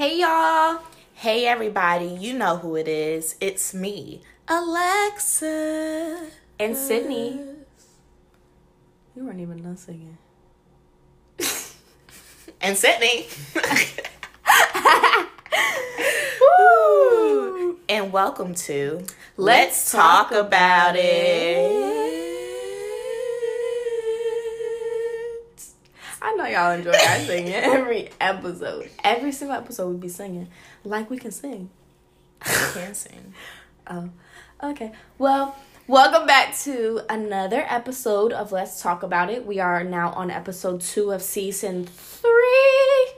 Hey y'all. Hey everybody, you know who it is. It's me, Alexa. And Sydney. You weren't even done singing. And Sydney. Woo! and welcome to Let's Talk About I y'all enjoy our singing every episode. Every single episode we be singing. Like we can sing. I can sing. Oh, okay. Well, welcome back to another episode of Let's Talk About It. We are now on episode two of season three.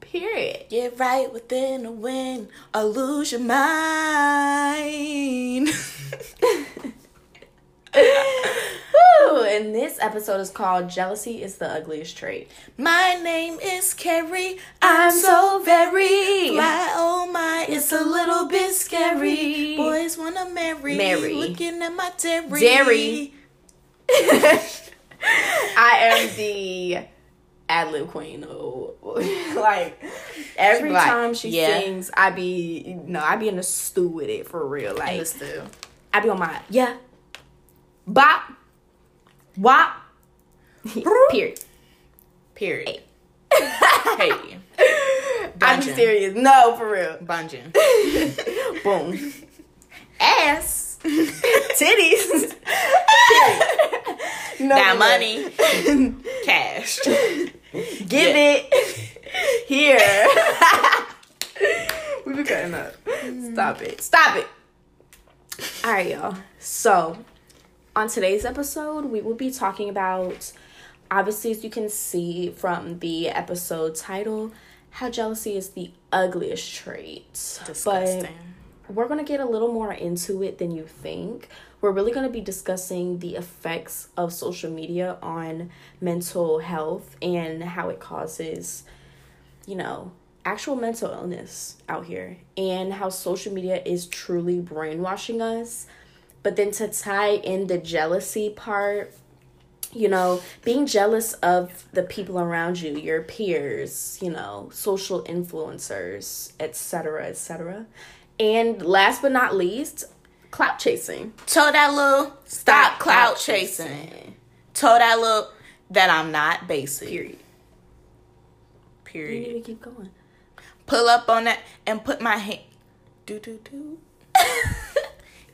Period. Get right within a win or lose your mind. And this episode is called Jealousy is the Ugliest Trait. My name is Carrie. I'm so very fly. Oh my, it's a little bit scary. Boys wanna marry. Marry. Looking at my dairy. Dairy. I am the ad lib queen. Oh, like every Like, time she yeah. sings, I be no, I be in the stew with it for real. Like. I be on my yeah, bop, wop, period. Period. hey. I'm serious. No, for real. Bunging. Boom. Ass. Titties. no, Now money. Cash. Give it here. we be cutting up. Stop it. Stop it. All right, y'all. So, on today's episode, we will be talking about, obviously, as you can see from the episode title, how jealousy is the ugliest trait. Disgusting. But we're going to get a little more into it than you think. We're really going to be discussing the effects of social media on mental health and how it causes, you know, actual mental illness out here and how social media is truly brainwashing us. But then to tie in the jealousy part, you know, being jealous of the people around you, your peers, you know, social influencers, etc., etc. And last but not least, clout chasing. Told that little stop clout chasing. Told that little that I'm not basic. Period. Period. You need to keep going. Pull up on that and put my hand. Do do do.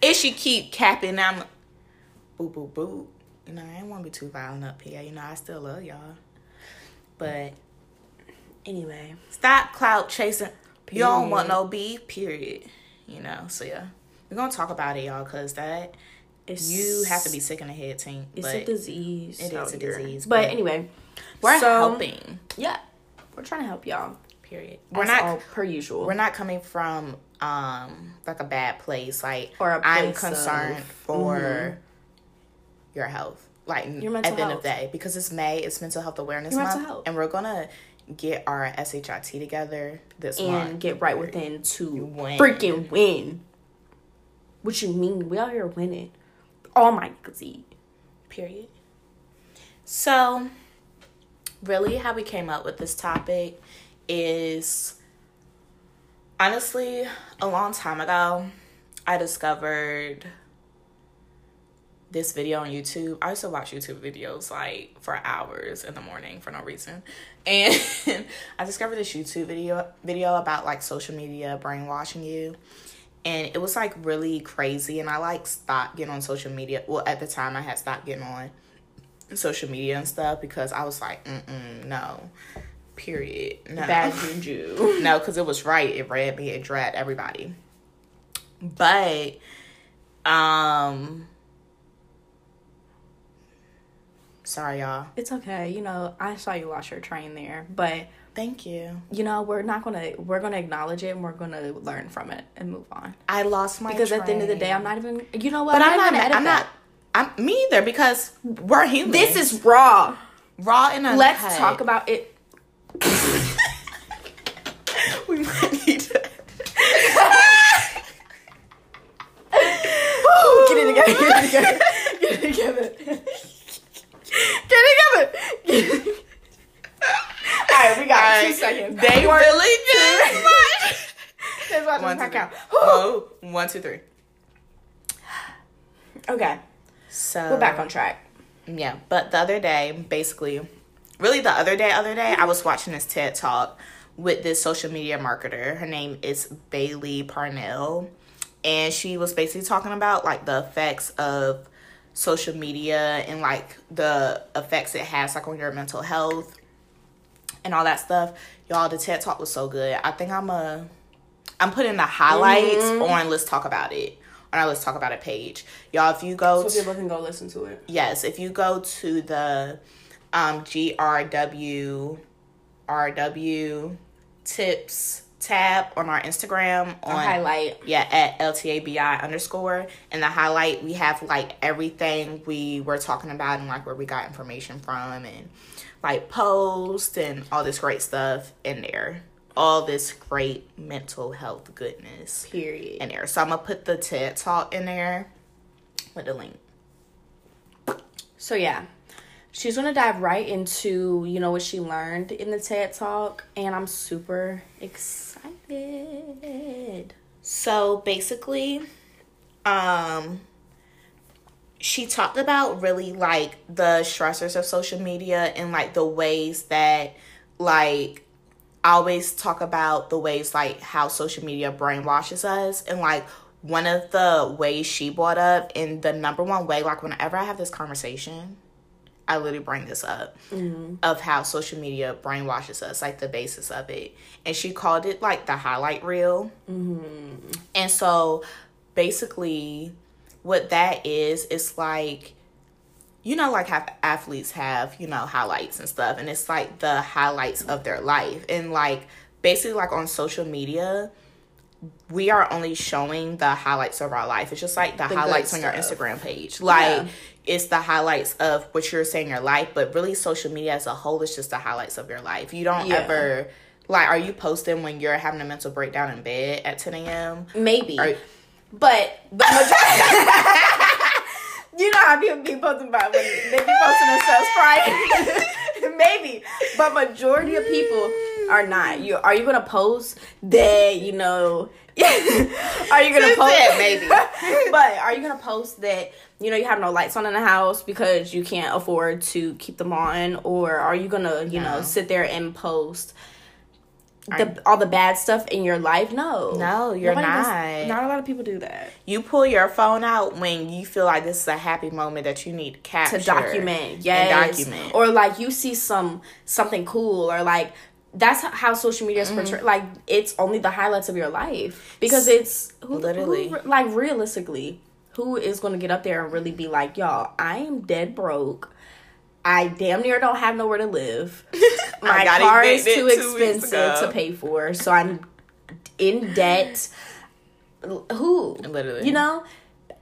If she keep capping, I'm boo boo boo. You know, I ain't want to be too violent up here. You know, I still love y'all. But Anyway, stop clout chasing. You don't want no beef. Period. You know. So yeah, we're gonna talk about it, y'all, cause that it's you have to be sick in the head, team. It's a disease. It is a here. disease, But, but anyway, we're so, helping. Yeah, we're trying to help y'all. Period. We're not not. all per usual. we're not coming from um like a bad place like Or a i'm concerned of- for Mhm. your health like Your mental at the end health. of the day because it's may it's mental health awareness Your month health. and we're gonna get our shit together this and month and get right within to win. freaking win. What you mean? We out here winning. all my god. period so really how we came up with this topic is honestly a long time ago i discovered this video on youtube. I used to watch youtube videos like for hours in the morning for no reason. And i discovered this youtube video video about like social media brainwashing you. And it was like really crazy. And i like stopped getting on social media. Well at the time i had stopped getting on social media and stuff because i was like mm-mm no period no Bad juju. no because it was right it read me it dragged everybody but um sorry y'all It's okay. You know, I saw you lost your train there, but thank you you know, we're not gonna we're gonna acknowledge it and we're gonna learn from it and move on. i lost my Because at the end of the day. I'm not even. You know what? but i'm not mad at i'm not i'm me either because we're human This is raw. raw and uncut. Let's talk about it. we might need to Get it together. Get it together. Get it together. Get it. All right, we got two seconds. They really did my watch One, this two, three. count. Oh, Whoa. One, two, three. Okay, So we're back on track. Yeah, but the other day, basically, really the other day, other day, I was watching this TED talk with this social media marketer. Her name is Bailey Parnell, and she was basically talking about like the effects of social media and like the effects it has like on your mental health and all that stuff. Y'all, the TED talk was so good. I think I'm a I'm putting the highlights on Let's Talk About It on our Let's Talk About It page. Y'all, if you go to people can go listen to it. yes, if you go to the um, GRW RW tips tab on our Instagram on highlight. yeah at LTABI underscore and the highlight we have like everything we were talking about and like where we got information from and like posts and all this great stuff in there. All this great mental health goodness Period. in there. So I'm gonna put the TED talk in there with the link. So yeah, she's gonna dive right into you know what she learned in the TED talk, and I'm super excited. So basically, um, she talked about really like the stressors of social media and like the ways that like I always talk about the ways like how social media brainwashes us and like one of the ways she brought up and the number one way like whenever I have this conversation I literally bring this up mm-hmm. of how social media brainwashes us, like the basis of it. And she called it like the highlight reel. Mm-hmm. And so basically, what that is, it's like, you know, like how athletes have, you know, highlights and stuff. And it's like the highlights of their life. And like, basically, like on social media, we are only showing the highlights of our life. It's just like the, good highlights on your. Instagram page. Like, Yeah. It's the highlights of what you're saying in your life, but really, social media as a whole is just the highlights of your life. You don't Yeah. ever. Like, are you posting when you're having a mental breakdown in bed at 10 a.m.? Maybe, Are, but the majority. you know how people be posting about when they be posting themselves crying. Maybe, but majority of people are not. You are you gonna post that you know? are you gonna post it, maybe. but are you gonna post that you know you have no lights on in the house because you can't afford to keep them on, or are you gonna you know sit there and post? The, all the bad stuff in your life, no, No, you're Nobody does- not. not a lot of people do that. you pull your phone out when you feel like this is a happy moment that you need to capture. to document yes document. or like you see some something cool or like that's how social media Mm-hmm. is portrayed. Like it's only the highlights of your life. Because it's who, Literally. who, like realistically who is going to get up there and really be like y'all i am dead broke. I damn near don't have nowhere to live. My car is too expensive to pay for so i'm in debt. Who? Literally. you know?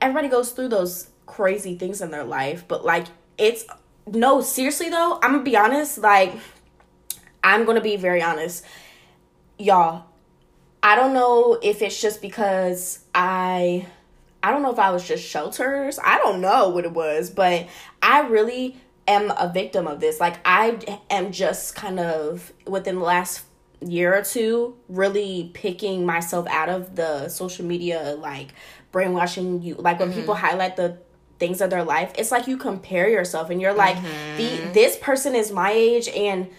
Everybody goes through those crazy things in their life but like it's no seriously though i'm gonna be honest like i'm gonna be very honest. Y'all i don't know if it's just because i i don't know if i was just shelters. I don't know what it was but i really am a victim of this. Like i am just kind of within the last year or two really picking myself out of the social media like brainwashing you like when people mm-hmm. highlight the things of their life it's like you compare yourself and you're like the mm-hmm. this person is my age and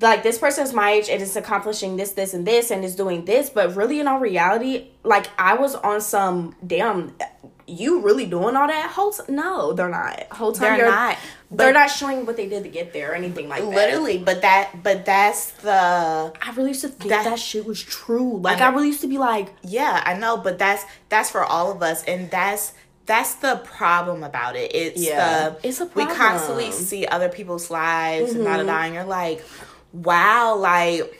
like this person is my age and is accomplishing this this and this and is doing this but really in all reality like i was on some damn you really doing all that whole t- no they're not whole time They're not, they're not showing what they did to get there or anything like that Literally, but that, but that's the I really used to think That- that, shit was true. Like I I, really used to be like, Yeah, I know, but that's that's for all of us, and that's that's the problem about it. It's Yeah. the It's a we constantly. Mm-hmm. see other people's lives and da da da, and you're like, wow, like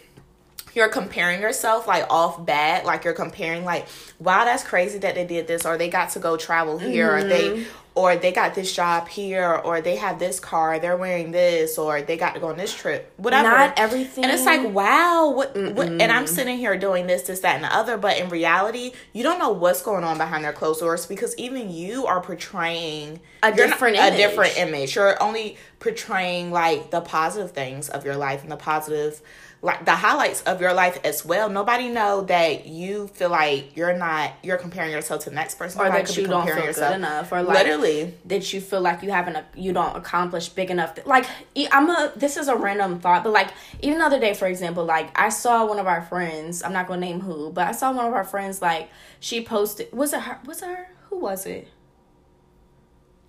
you're comparing yourself like off bad, like you're comparing like, wow, that's crazy that they did this, or they got to go travel here, or Mm-hmm. they or they got this job here, or they have this car, they're wearing this, or they got to go on this trip, whatever. Not everything- And it's like, wow, what, what? And I'm sitting here doing this, this, that, and the other. But in reality, you don't know what's going on behind their closed doors because even you are portraying A you're not- different a different image. You're only portraying like the positive things of your life and the positive like the highlights of your life as well. Nobody know that you feel like you're not you're comparing yourself to the next person, or Nobody that could you be don't comparing feel yourself. good enough, or like Literally, that you feel like you haven't you don't accomplish big enough. Like I'm a this is a random thought, but like even the other day, for example, like I saw one of our friends. I'm not gonna name who, but I saw one of our friends like she posted. Was it her? Was it her? Who was it?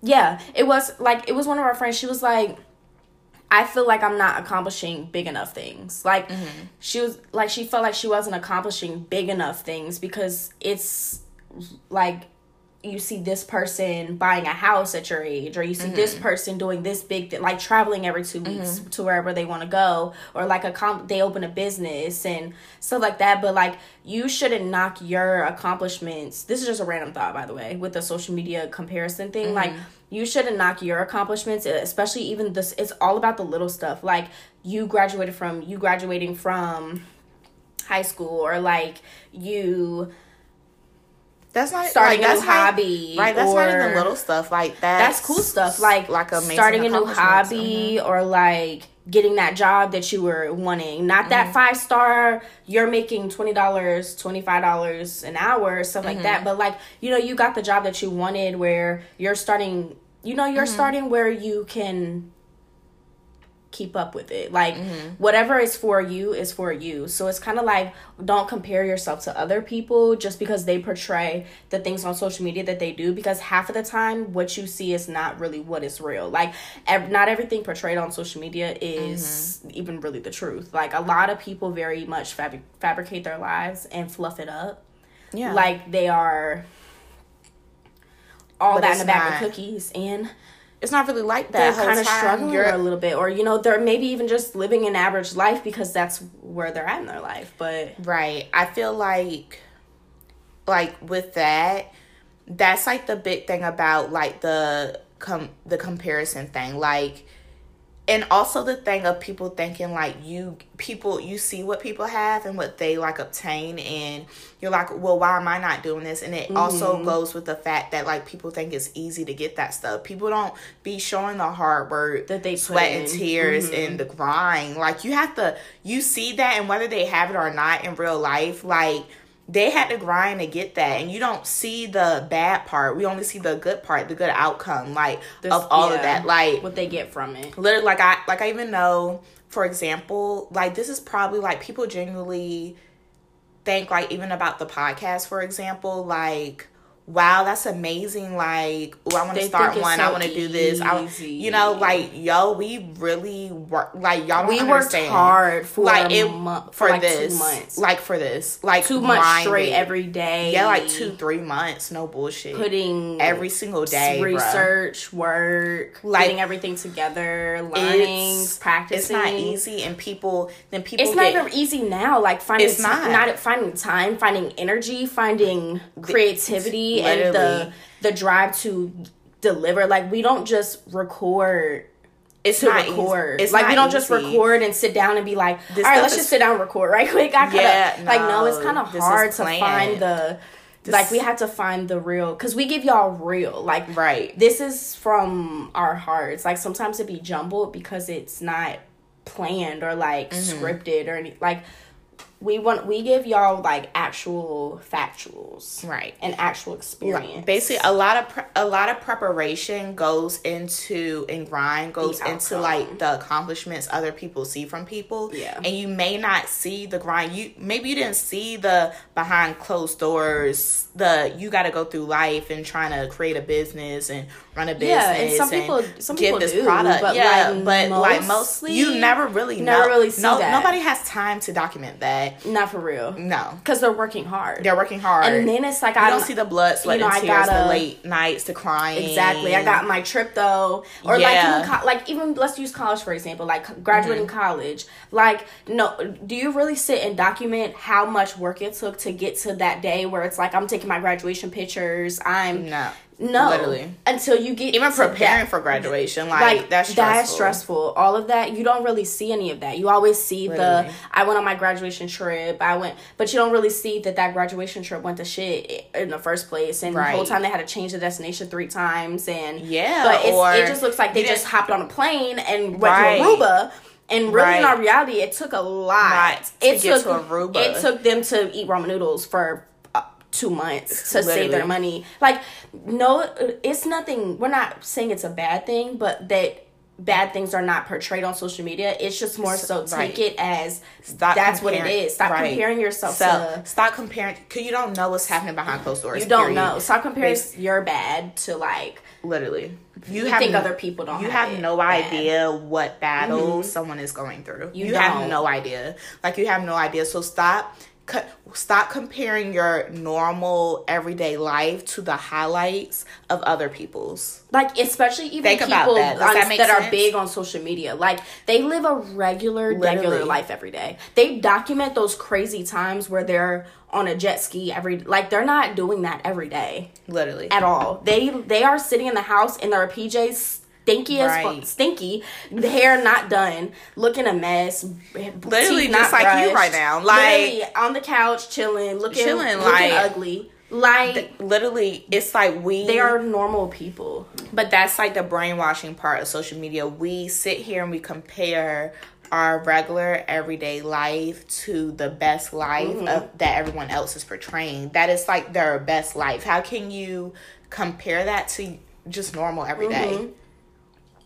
Yeah, it was like it was one of our friends. She was like. I feel like I'm not accomplishing big enough things. Like she was like she felt like she wasn't accomplishing big enough things because it's like you see this person buying a house at your age or you see this mm-hmm. person doing this big thing like traveling every 2 mm-hmm. weeks to wherever they want to go or like a comp- they open a business and stuff like that. But like you shouldn't knock your accomplishments. This is just a random thought by the way with the social media comparison thing. Like mm-hmm. you shouldn't knock your accomplishments especially even this it's all about the little stuff. Like you graduated from you graduating from high school or like you that's not starting like, a that's new not- hobby right? That's not even little stuff like that. that's cool stuff like like starting a new accomplishments. hobby or like getting that job that you were wanting not Mm-hmm. that five star you're making $20 $25 an hour stuff like Mm-hmm. that but like you know you got the job that you wanted where you're starting you know Mm-hmm. you're starting where you can keep up with it. Like Mm-hmm. whatever is for you is for you. So it's kind of like don't compare yourself to other people just because they portray the things on social media that they do because half of the time what you see is not really what is real. Like ev- not everything portrayed on social media is even really the truth. Like a lot of people very much fab- fabricate their lives and fluff it up. Yeah, like they are all But that in a bag not. of cookies and it's not really like that. they're kind of struggling You're- a little bit or you know they're maybe even just living an average life because that's where they're at in their life but Right. I feel like like with that, that's like the big thing about like the com the comparison thing. Like and also the thing of people thinking like you people you see what people have and what they like obtain and you're like well why am i not doing this? And it mm-hmm. also goes with the fact that like people think it's easy to get that stuff. People don't be showing the hard work That they sweat and tears mm-hmm. and the grind. Like you have to you see that and whether they have it or not in real life like they had to grind to get that and you don't see the bad part. We only see the good part the good outcome like This- of all yeah, of that. Like what they get from it. literally like i like i even know for example like this is probably like people genuinely think like even about the podcast for example like wow that's amazing like oh i want to start one i want to do this I, you know like yo we really work like y'all we worked understand. hard for like it month for, like this two months like for this like two months straight every day yeah like two three months no bullshit putting every single day bruh. research work Like, getting everything together learning it's practicing It's not easy, and people then people. it's not even easy now like finding It's not. not finding time finding energy finding creativity and the the drive to deliver like we don't just record It's to not easy. record. It's like we don't just record and sit down and be like, This all right, let's is- just sit down and record right quick. I kinda, Yeah, like no, it's kind of this hard to find the like we have to find the real because we give y'all real like Right. This is from our hearts. Like sometimes it be jumbled because it's not planned or like Mm-hmm. scripted or any like we want we give y'all like actual factuals Right. and actual experience. Basically, a lot of pre- a lot of preparation goes into and grind goes into like the accomplishments other people see from people. Yeah. and you may not see the grind. You maybe you didn't see the behind closed doors. The you got to go through life and trying to create a business and run a business. Yeah, and some people- some people this do, product. but, yeah, like, but like mostly- you never really never know. really see no, that. Nobody has time to document that. Not for real. No, Because they're working hard. they're working hard. and then it's like You I don't see the blood, sweat, you know, and tears, gotta- the late nights, the crying. Exactly. I got my trip though, or Yeah. like even like even let's use college for example. Like graduating Mm-hmm. college. Like no, do you really sit and document how much work it took to get to that day where it's like I'm taking my graduation pictures. I'm no, no literally. until you get Even preparing that- for graduation, like, like that's stressful. That's stressful. All of that, you don't really see any of that. You always see Literally. the I went on my graduation trip. I went, but you don't really see that that graduation trip went to shit in the first place. And the whole time they had to change the destination three times. And Yeah, but it just looks like they just hopped on a plane and went Right. to Aruba. And really, in our reality, it took a lot. Lot to it took to Aruba. It took them to eat ramen noodles for two months to save their money. Like, no, it's nothing. We're not saying it's a bad thing, but that bad things are not portrayed on social media. It's just more so take it as Stop that's what it comparing- Stop right. comparing yourself So to. stop comparing because you don't know what's happening behind closed doors. You don't period. know. Stop comparing Bas- your bad to like Literally, you, You have think no- other people don't You have have no bad. idea what battle mm-hmm. someone is going through. You You, have no idea. Like you have no idea. So stop. Co- Stop comparing your normal everyday life to the highlights of other people's. like especially even Think people that. On- that make are big on social media like they live a regular regular Literally. life every day they document those crazy times where they're on a jet ski every like they're not doing that every day Literally, at all they they are sitting in the house in their pjs stinky as fuck stinky the hair not done looking a mess Literally just not like you right now, like- literally on the couch chilling looking Chilling, looking like- ugly like literally, it's like we they are normal people But that's like the brainwashing part of social media. We sit here and we compare our regular everyday life to the best life Mm-hmm. of, that everyone else is portraying. That is like their best life. How can you compare that to just normal every day? Mm-hmm.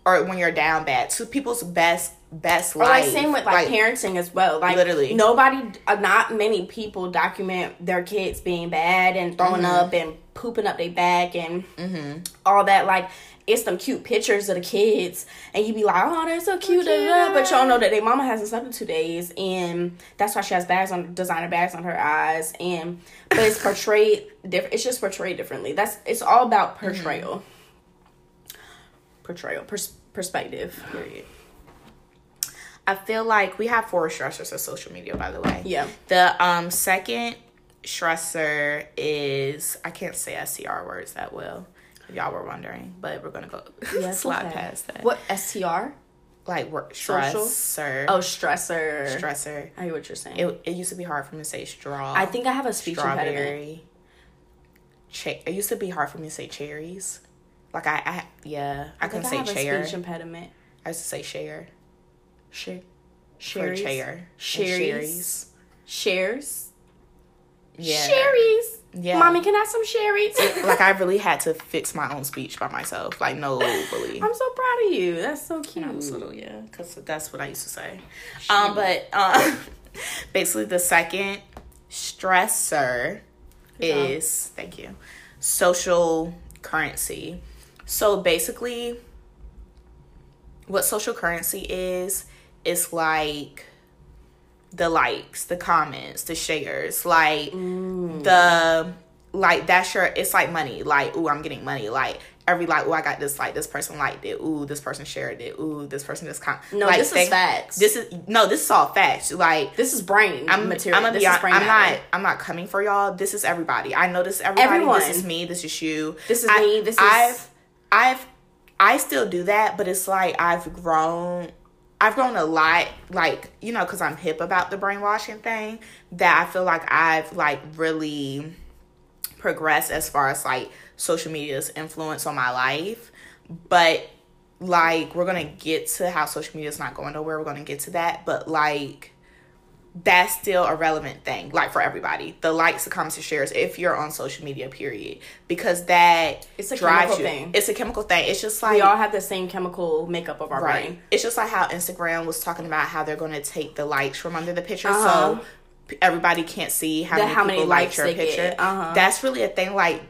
Or when you're down bad to people's best best Or life. like same with like, parenting as well. Like Literally. nobody, uh, not many people document their kids being bad and throwing Mm-hmm. up and pooping up their back and all that. Like it's some cute pictures of the kids, and you be like, oh, they're so cute, da, da, da. but y'all know that their mama hasn't slept in two days, and that's why she has bags on designer bags on her eyes, and but it's portrayed different. It's just portrayed differently. That's it's all about Mm-hmm. Portrayal, pers- perspective. Period. I feel like we have four stressors of social media, by the way. Yeah. The um second stressor is I can't say STR words that well. If y'all were wondering, but we're gonna go Yes, slide okay. past that. What STR? Like work Social? stressor. Oh, stressor. stressor. I hear what you're saying. It, it used to be hard for me to say straw. I think I have a speech impediment. strawberry. Che- it used to be hard for me to say cherries. Like I, I yeah, I, I can think say I chair. speech impediment. I used to say share Share. for Sherry's. chair. Sherry's. Sherry's. Shares. Yeah. Sherry's. Yeah. Mommy, can I have some sherry's? like I really had to fix my own speech by myself. Like no bully. I'm so proud of you. That's so cute. When I was little, yeah, because that's what I used to say. Um, but um, basically the second stressor is thank you social currency. So basically, what social currency is is like the likes, the comments, the shares, like the like that's your it's like money. Like, ooh, I'm getting money. Like every like, ooh, I got this like this person liked it. Ooh, this person shared it. Ooh, this person just com- No, like, this is think- facts. This is no, this is all facts. Like This is brain I'm, material. I'm gonna this be is brain I'm matter. not. I'm not coming for y'all. This is everybody. I know this. is Everybody. Everyone. This is me. This is you. This is I- me, this is- I've. I've. I still do that, but it's like I've grown. I've grown a lot, like you know, because I'm hip about the brainwashing thing. That I feel like I've like really progressed as far as like social media's influence on my life. But like we're gonna get to how social media is not going nowhere. We're gonna get to that, but like that's still a relevant thing, like for everybody. The likes, the comments, the shares, if you're on social media, period, because that It's a chemical you. thing. It's a chemical thing. It's just like we all have the same chemical makeup of our right. brain. It's just like how Instagram was talking about how they're going to take the likes from under the picture, Uh-huh. so everybody can't see how The- many how people many liked likes your picture. Uh-huh. That's really a thing. Like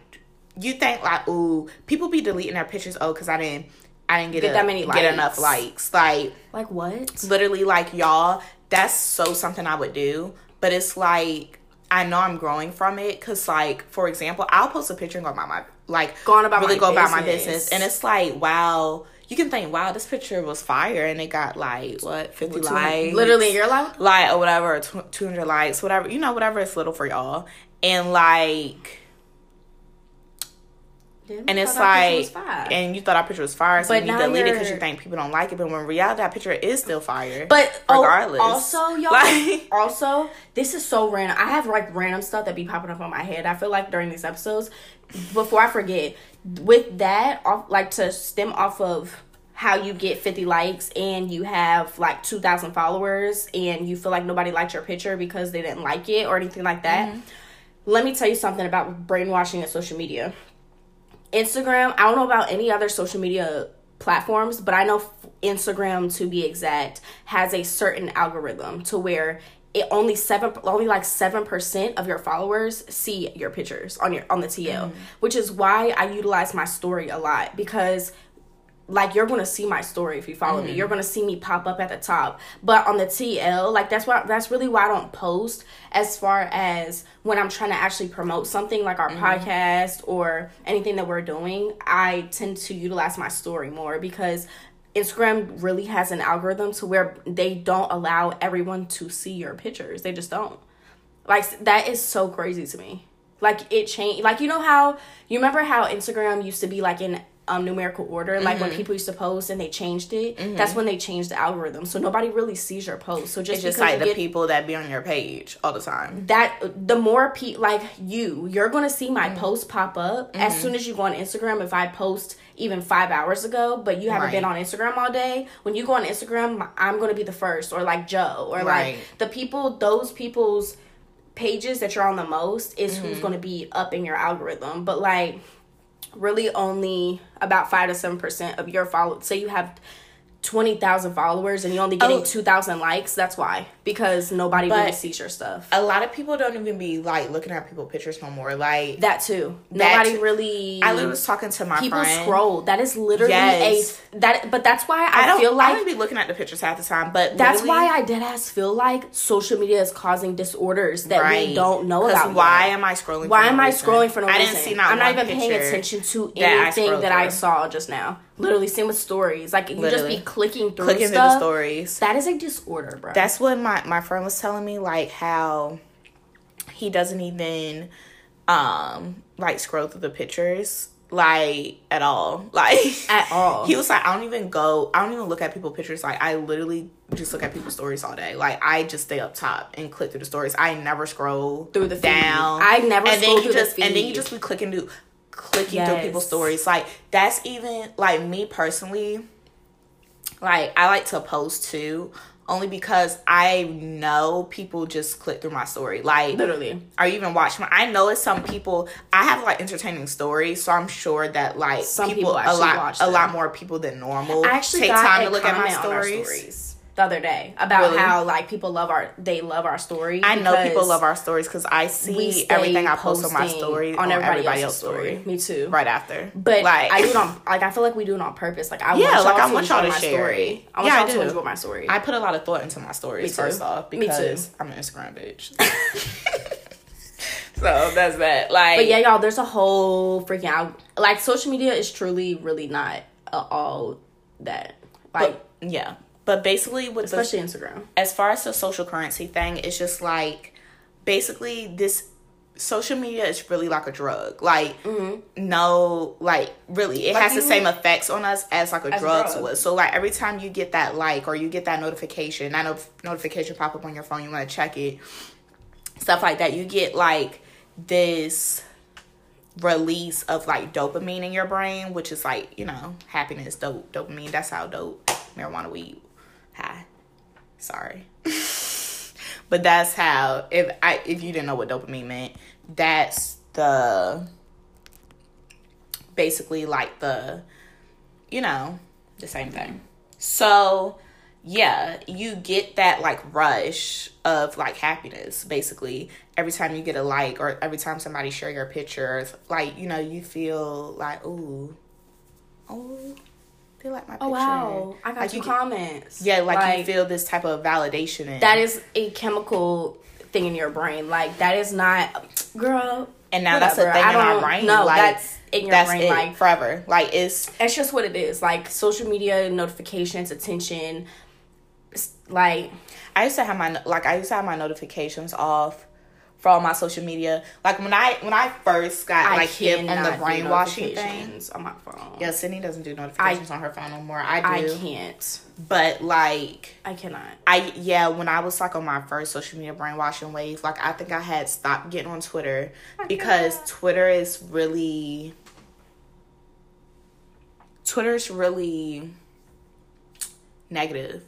you think like, ooh, people be deleting their pictures. Oh, because I didn't, I didn't get, Get a- that many get enough likes. likes. Like Like what? literally, like y'all, that's so something I would do. But it's like I know I'm growing from it because, like, for example, I'll post a picture and go about my like Go on about really my go about my business. business, and it's like wow. You can think, wow, this picture was fire, and it got like what fifty likes, Literally, you're like, like or whatever, two hundred likes, whatever you know, whatever it's little for y'all, and like, and it's like, and you thought our picture was fire, so But you delete it because you think people don't like it, but when in reality, that picture is still fire. But oh, also, y'all, Like- also, this is so random. I have like random stuff that be popping up on my head. I feel like during these episodes, before I forget, with that, off like to stem off of how you get 50 likes and you have like 2,000 followers and you feel like nobody liked your picture because they didn't like it or anything like that. Mm-hmm. Let me tell you something about brainwashing and social media. Instagram, I don't know about any other social media platforms, but I know Instagram to be exact has a certain algorithm to where it only seven only like seven percent of your followers see your pictures on your on the TL, mm. which is why I utilize my story a lot because like you're gonna see my story if you follow mm. me. You're gonna see me pop up at the top. But on the TL, like that's why that's really why I don't post as far as when I'm trying to actually promote something like our mm. podcast or anything that we're doing. I tend to utilize my story more because Instagram really has an algorithm to where they don't allow everyone to see your pictures. They just don't. Like that is so crazy to me. Like it changed. Like you know how you remember how Instagram used to be like in um, numerical order, like mm-hmm. when people used to post and they changed it. Mm-hmm. That's when they changed the algorithm, so nobody really sees your post. So just it's just like the get, people that be on your page all the time. That the more pe like you, you're gonna see my mm-hmm. post pop up as mm-hmm. soon as you go on Instagram. If I post even five hours ago, but you haven't right. been on Instagram all day, when you go on Instagram, I'm gonna be the first, or like Joe, or right. like the people, those people's pages that you're on the most is who's mm-hmm. gonna be up in your algorithm. But like really only about five to seven percent of your follow. Say you have twenty thousand followers and you're only getting oh. two thousand likes. That's why because nobody but really sees your stuff. A lot of people don't even be like looking at people pictures no more. Like that too. That nobody really. I was talking to my people friend. scroll. That is literally yes. a that. But that's why I, I don't feel like I don't be looking at the pictures half the time. But that's why I did ass feel like social media is causing disorders that right. we don't know about. Why yet. am I scrolling? Why am I scrolling for no reason? I didn't see. Not I'm not even paying attention to anything that I, that I saw just now. Literally, same with stories. Like you Literally. just be clicking through clicking stuff. through the stories. That is a disorder, bro. That's what my my friend was telling me. Like how he doesn't even um like scroll through the pictures like at all like at all he was like i don't even go i don't even look at people pictures like i literally just look at people's stories all day like i just stay up top and click through the stories i never scroll through the feed. down i never and then you just and then you just be clicking through clicking yes. through people's stories. Like that's even like me personally. Like I like to post too, only because I know people just click through my story. Like literally, or even watch my. I know it's some people. I have like entertaining stories, so I'm sure that like some people, people a lot a lot more people than normal. I actually take time to look at my stories. stories the other day about really? how like people love our they love our story. I know people love our stories because I see everything I post on my story on, on everybody, everybody else's story. story. Me too. Right after, but like I do it on like I feel like we do it on purpose. Like I yeah, want like I want y'all to share. Story. I want yeah, y'all I to enjoy my story. I put a lot of thought into my stories first off because I'm an Instagram bitch. so that's that. Like, but yeah, y'all, there's a whole freaking out. Like, social media is truly, really not all that. Like, but, yeah, but basically, with especially the, Instagram, as far as the social currency thing, it's just like basically this social media is really like a drug. Like mm-hmm. no, like really, it like has the same effects on us as like a drug, drug would. So like every time you get that like or you get that notification, that no- notification pop up on your phone, you want to check it, stuff like that. You get like this release of like dopamine in your brain, which is like you know happiness, dope, dopamine. That's how dope marijuana weed Hi. Sorry. but that's how if I if you didn't know what dopamine meant, that's the basically like the you know, the same thing. Mm-hmm. So, yeah, you get that like rush of like happiness basically every time you get a like or every time somebody share your pictures, like, you know, you feel like, ooh, oh, they like my oh, picture. Oh wow, I got like you comments. Yeah, like, like, you feel this type of validation. In. That is a chemical thing in your brain. Like that is not, girl. And now whatever. that's a thing in our brain. No, like, that's in your that's brain. It, like forever. Like it's it's just what it is. Like social media notifications, attention. Like I used to have my like I used to have my notifications off for all my social media. Like when I when I first got I like hit on the brainwashing thing on oh, my phone. Yeah, Sydney doesn't do notifications I, on her phone no more. I do. I can't. But like I cannot. I yeah, when I was like on my first social media brainwashing wave, like I think I had stopped getting on Twitter I because cannot. Twitter is really Twitter's really negative.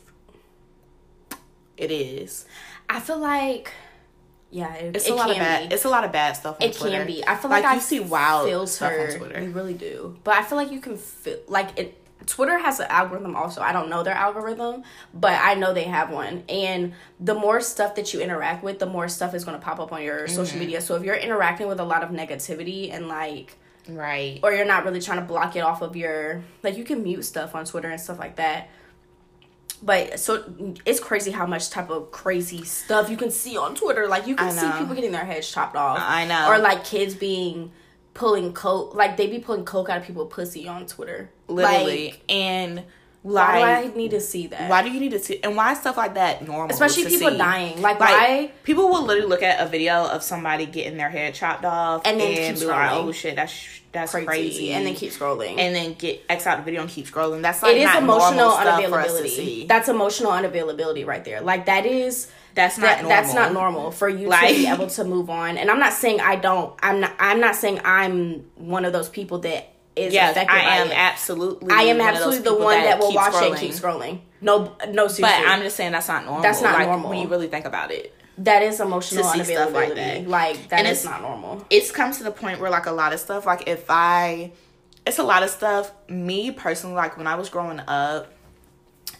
It is. I feel like, yeah, it, It's it a lot of bad. be. It's a lot of bad stuff. On It Twitter. can be. I feel like, like, you I see wild filter. stuff on Twitter. You really do. But I feel like you can feel like it. Twitter has an algorithm also. I don't know their algorithm, but I know they have one. And the more stuff that you interact with, the more stuff is going to pop up on your Mm-hmm. social media. So if you're interacting with a lot of negativity and like Right. or you're not really trying to block it off of your like you can mute stuff on Twitter and stuff like that. But so it's crazy how much type of crazy stuff you can see on Twitter. Like you can see people getting their heads chopped off. I know. Or like kids being pulling coke like they be pulling coke out of people pussy on Twitter. Literally. Like, and why like do I need to see that? why do you need to see and why is stuff like that normal? Especially people see? dying. Like, Like why people will literally look at a video of somebody getting their head chopped off And then keep be like, "Oh shit, that's that's crazy, crazy," and then keep scrolling. and then get X out the video and keep scrolling. That's like it is not emotional normal stuff for us unavailability. That's emotional unavailability right there. Like that is That's not that, normal. that's not normal for you Like- to be able to move on. And I'm not saying I don't. I'm not. I'm not saying I'm one of those people that is Yes, affected I am it. absolutely. I am one of those absolutely the one that, will keep watch it scrolling. and keep scrolling. No, no, seriously. But I'm just saying that's not normal. That's not like, normal. when you really think about it. that is emotional to see stuff like that. Like that And is it's- not normal. it's come to the point where like a lot of stuff like if i it's a lot of stuff me personally like when i was growing up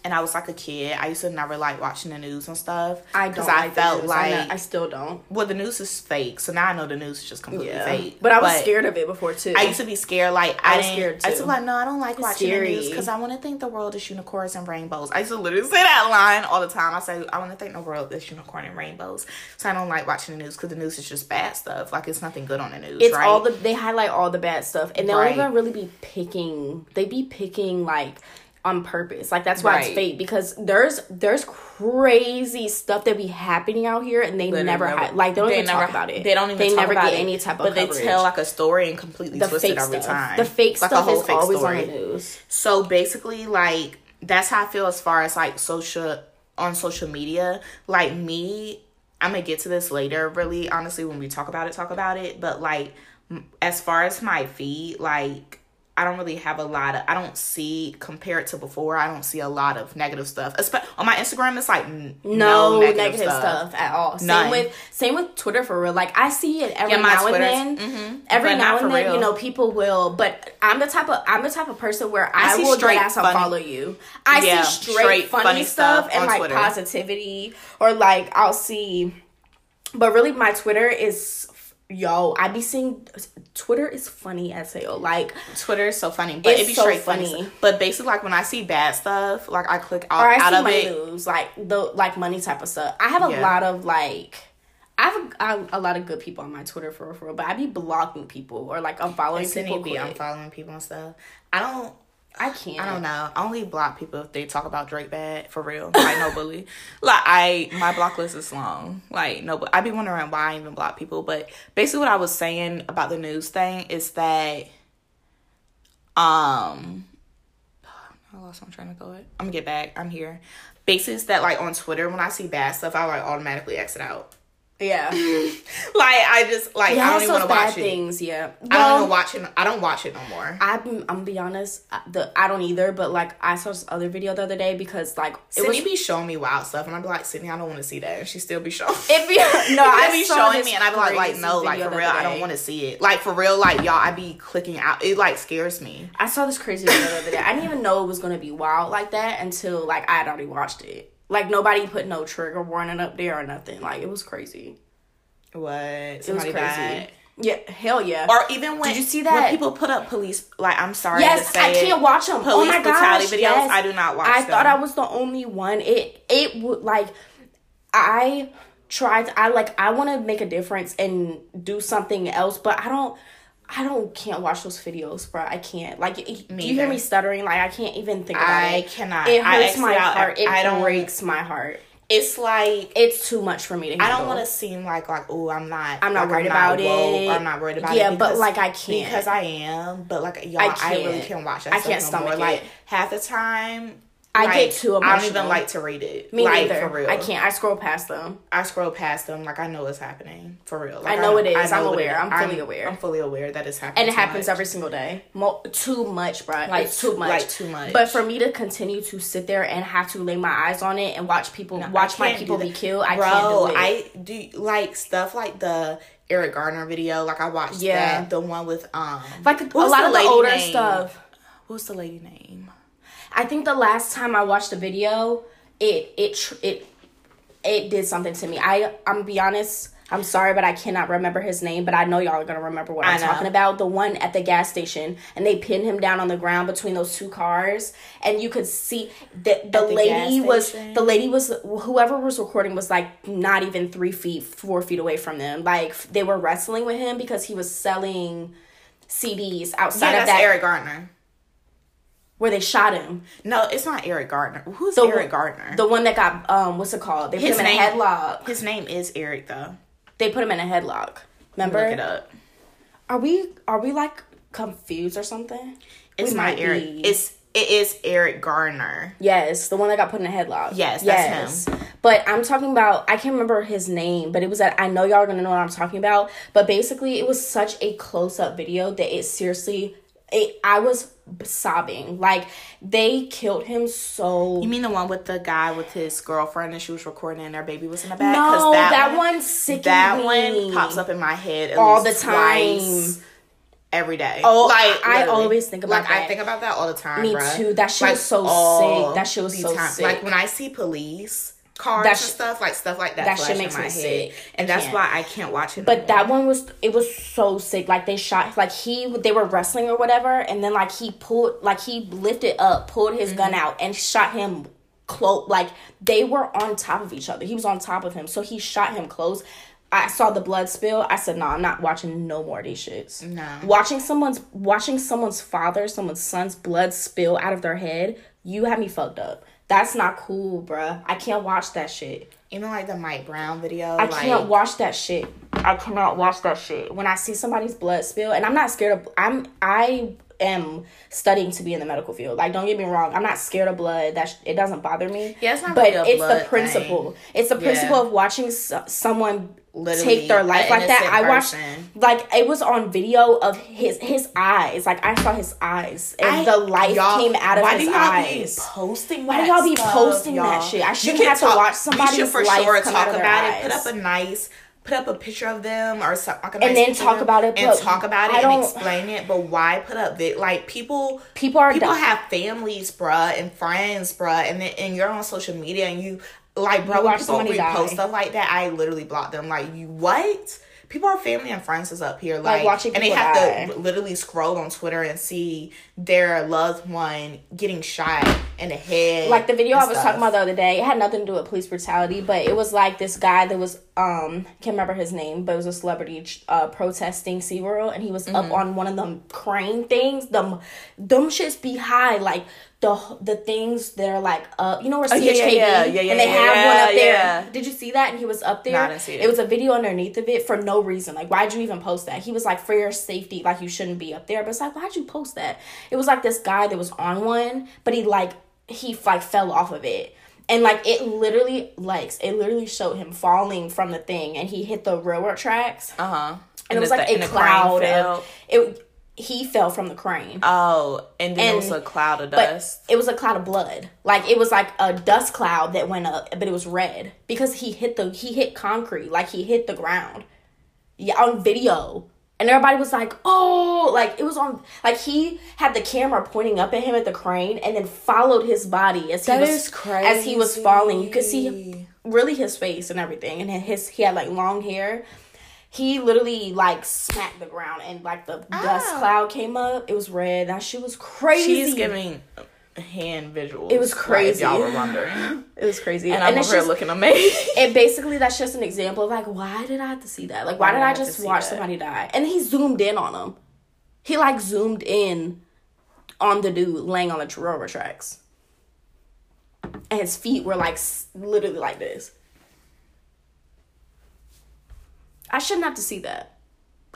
and i was like a kid i used to never like watching the news and stuff I don't. because i like felt like I, know- I still don't. well the news is fake so now i know the news is just completely fake but I was scared of it before too. I used to be scared, like I I, was scared, I used to be like, no, I don't like watching scary. the news because I want to think the world is unicorns and rainbows. I used to literally say that line all the time. I say I want to think the world is unicorn and rainbows. So I don't like watching the news because the news is just bad stuff. Like it's nothing good on the news. it's right? all the they highlight all the bad stuff and they Right. even really be picking they be picking like on purpose like that's why it's Right. fake because there's there's crazy stuff that be happening out here and they Literally, never never- hi- like they don't even never, talk about it They don't even. they talk never about get it, any type of But coverage. they tell like a story and completely the twist it every stuff time. the fake like stuff whole is fake always story. on the news So basically, like that's how I feel as far as like social on social media. Like me, I'm gonna get to this later. Really, honestly, when we talk about it, talk about it. But like, m- as far as my feed, like. I don't really have a lot of. I don't see compared to before. I don't see a lot of negative stuff. Espe- on my Instagram, it's like n- no, negative, negative, stuff. stuff. at all. Same with same with Twitter for real. Like I see it every Yeah, now and Twitter's- then. mhm. Every But now and then, real. you know, people will. But I'm the type of I'm the type of person where I, see will straight ass funny- follow you. I Yeah, see straight, straight funny, funny stuff, stuff and like Twitter. positivity, or like I'll see. But really, my Twitter is. Yo, I be seeing Twitter is funny as hell. Like, Twitter is so funny, but it be so straight funny. funny. But basically, like when I see bad stuff, like I click out, or I out see of money it. news, like the like money type of stuff. I have a Yeah. lot of like, I have a, I have a lot of good people on my Twitter for real, but I be blocking people or like unfollowing people. be unfollowing people and stuff. I don't. I can't. I don't know. I only block people if they talk about Drake bad for real. Like no bully. Like I my block list is long. Like no but I be wondering why I even block people. But basically what I was saying about the news thing is that um I lost my train of thought. I'm gonna get back. I'm here. Basis that like on Twitter when I see bad stuff I like automatically exit out. Yeah. Like I just like Yeah, I don't even want to watch it. things. Yeah. I don't even watch it. I don't watch it no more. I'm I'm gonna be honest. I- The I don't either, but like I saw this other video the other day because like it Sydney was be showing me wild stuff, and I'd be like, Sydney, I don't want to see that, and she still be showing. it be no I I be showing me, and I'd be like, like no, like for real, I don't want to see it. Like for real, like y'all, I'd be clicking out. It like scares me. I saw this crazy video the other day. I didn't even know it was gonna be wild like that until like I had already watched it. Like nobody put no trigger warning up there or nothing. Like it was crazy. What? It was crazy. died. Yeah, hell yeah. Or even when Did you see when that? people put up police? Like I'm sorry yes, to say I can't it, watch them. Oh Police my brutality gosh, videos. yes. I do not watch. I them. thought I was the only one. It it would like I tried. I like I want to make a difference and do something else, but I don't. I don't can't watch those videos, bro. I can't. Like, do you hear me stuttering? Like, I can't even think about it. I it. cannot. It I hurts my out. heart. It I don't. breaks my heart. It's like It's too much for me to. I don't want to seem like like oh I'm not I'm not like, worried about woke, it. I'm not worried about Yeah, it. Yeah, but, like, I can't. because I am. But like y'all, I I, really can't. watch that. I can't no stomach more. it. Like half the time, I like, get too I don't even like to read it. Me like, neither. For real. I can't. I scroll past them. I scroll past them like I know what's happening for real. Like, I know it is. I'm aware. I'm fully aware. I'm fully aware that it's happening. and it happens much. every single day. Mo- too much, bruh. Like, it's too much. like, too much. But for me to continue to sit there and have to lay my eyes on it and watch people No, watch my people be killed, I Bro, can't do it. I do like stuff like the Eric Garner video. Like I watched Yeah. that. The one with um like a was lot of the older name? stuff. What's the lady name? I think the last time I watched the video, it it it it did something to me. I I'm be honest. I'm sorry, but I cannot remember his name. But I know y'all are gonna remember what I'm talking about. The one at the gas station, and they pinned him down on the ground between those two cars, and you could see that the, the lady was the lady was whoever was recording was like not even three feet, four feet away from them. Like they were wrestling with him because he was selling CDs outside Yeah, of that's that Eric Gardner. Where they shot him. No, it's not Eric Gardner. Who's The Eric Gardner? The one that got um, what's it called? They put His him in a headlock. His name is Eric though. They put him in a headlock. Remember? Look it up. Are we are we like confused or something? It's We not Eric. be. It's it is Eric Garner. Yes, the one that got put in a headlock. Yes, that's him. But I'm talking about I can't remember his name, but it was that I know y'all are gonna know what I'm talking about. But basically it was such a close up video that it seriously it, I was sobbing. Like they killed him so You mean the one with the guy with his girlfriend and she was recording and their baby was in the back? No, that, one sickened that one pops up in my head All the time. twice every day. Oh, like I literally. always think about like I think about that all the time. Me bruh. too. That shit was so sick. That shit was so time. sick. Like when I see police cars and stuff, like stuff like that, that shit makes my me head, sick. and I that's can't. why I can't watch it. no But that one was it was so sick. Like they shot like he they were wrestling or whatever, and then like he pulled like he lifted up, pulled his gun Mm-hmm. out, and shot him close. Like they were on top of each other. He was on top of him, so he shot him close. I saw the blood spill. I said, "No, I'm not watching no more of these shits." No. watching someone's watching someone's father, someone's son's blood spill out of their head. You had me fucked up. That's not cool, bruh. I can't watch that shit. even like the Mike Brown video. I like, can't watch that shit. I cannot watch that shit. When I see somebody's blood spill, and I'm not scared of. I'm I am studying to be in the medical field. Like, don't get me wrong. I'm not scared of blood. That sh- it doesn't bother me. Yeah, it's not but really it's the principle. thing. It's the principle Yeah. of watching so- someone Literally take their life like that. innocent I watched like it was on video of his his eyes. Like I saw his eyes, and I- the life came out of his why his do y'all eyes. Be posting Why do y'all be stuff, posting that y'all? shit? I shouldn't have to watch we somebody's should for life sure come talk out of their about it. eyes. Put up a nice, put up a picture of them or so, like And then talk about it, and talk about it I and explain it. But why put up that? Like people, People are people dumb. have families, bruh, and friends, bruh, and then and you're on social media and you like, bro, You when people repost die. stuff like that, I literally block them. Like, you what? People are family and friends is up here, like, watching and they have die. to literally scroll on Twitter and see their loved one getting shot in the head. like the video I was stuff. talking about the other day, it had nothing to do with police brutality, but it was like this guy that was um can't remember his name, but it was a celebrity uh protesting SeaWorld and he was Mm-hmm. up on one of them crane things. Them them shits be high, like the the things that are like up you know where CHKB Oh, yeah, yeah, yeah, yeah, yeah, and they have yeah, one up there. yeah. Did you see that? And he was up there. No, I didn't see it. It was a video underneath of it for no reason. Like, why'd you even post that? He was like, for your safety, like you shouldn't be up there. But it's like, why'd you post that? It was like this guy that was on one, but he like he like fell off of it. And like it literally like it literally showed him falling from the thing and he hit the railroad tracks. Uh huh. And it was like a cloud of it he fell from the crane. Oh, and then it was a cloud of But dust. it was a cloud of blood. Like it was like a dust cloud that went up, but it was red because he hit the he hit concrete, like he hit the ground. Yeah, on video. And everybody was like, "Oh!" Like it was on. Like he had the camera pointing up at him at the crane, and then followed his body as he That was is as he was falling. You could see really his face and everything, and his he had like long hair. He literally like smacked the ground, and like the dust Ah. cloud came up. It was red. That shit was crazy. She's giving hand visuals. It was like, crazy. y'all were wondering. It was crazy. And, I'm it's over here looking amazing. it basically that's just an example of like why did I have to see that? Like why, did I to just watch that? somebody die? And he zoomed in on him. He like zoomed in on the dude laying on the railroad tracks. And his feet were like literally like this. I shouldn't have to see that.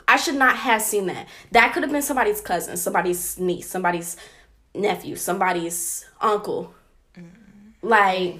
I should not have seen that. That could have been somebody's cousin, somebody's niece, somebody's nephew, somebody's uncle. Like,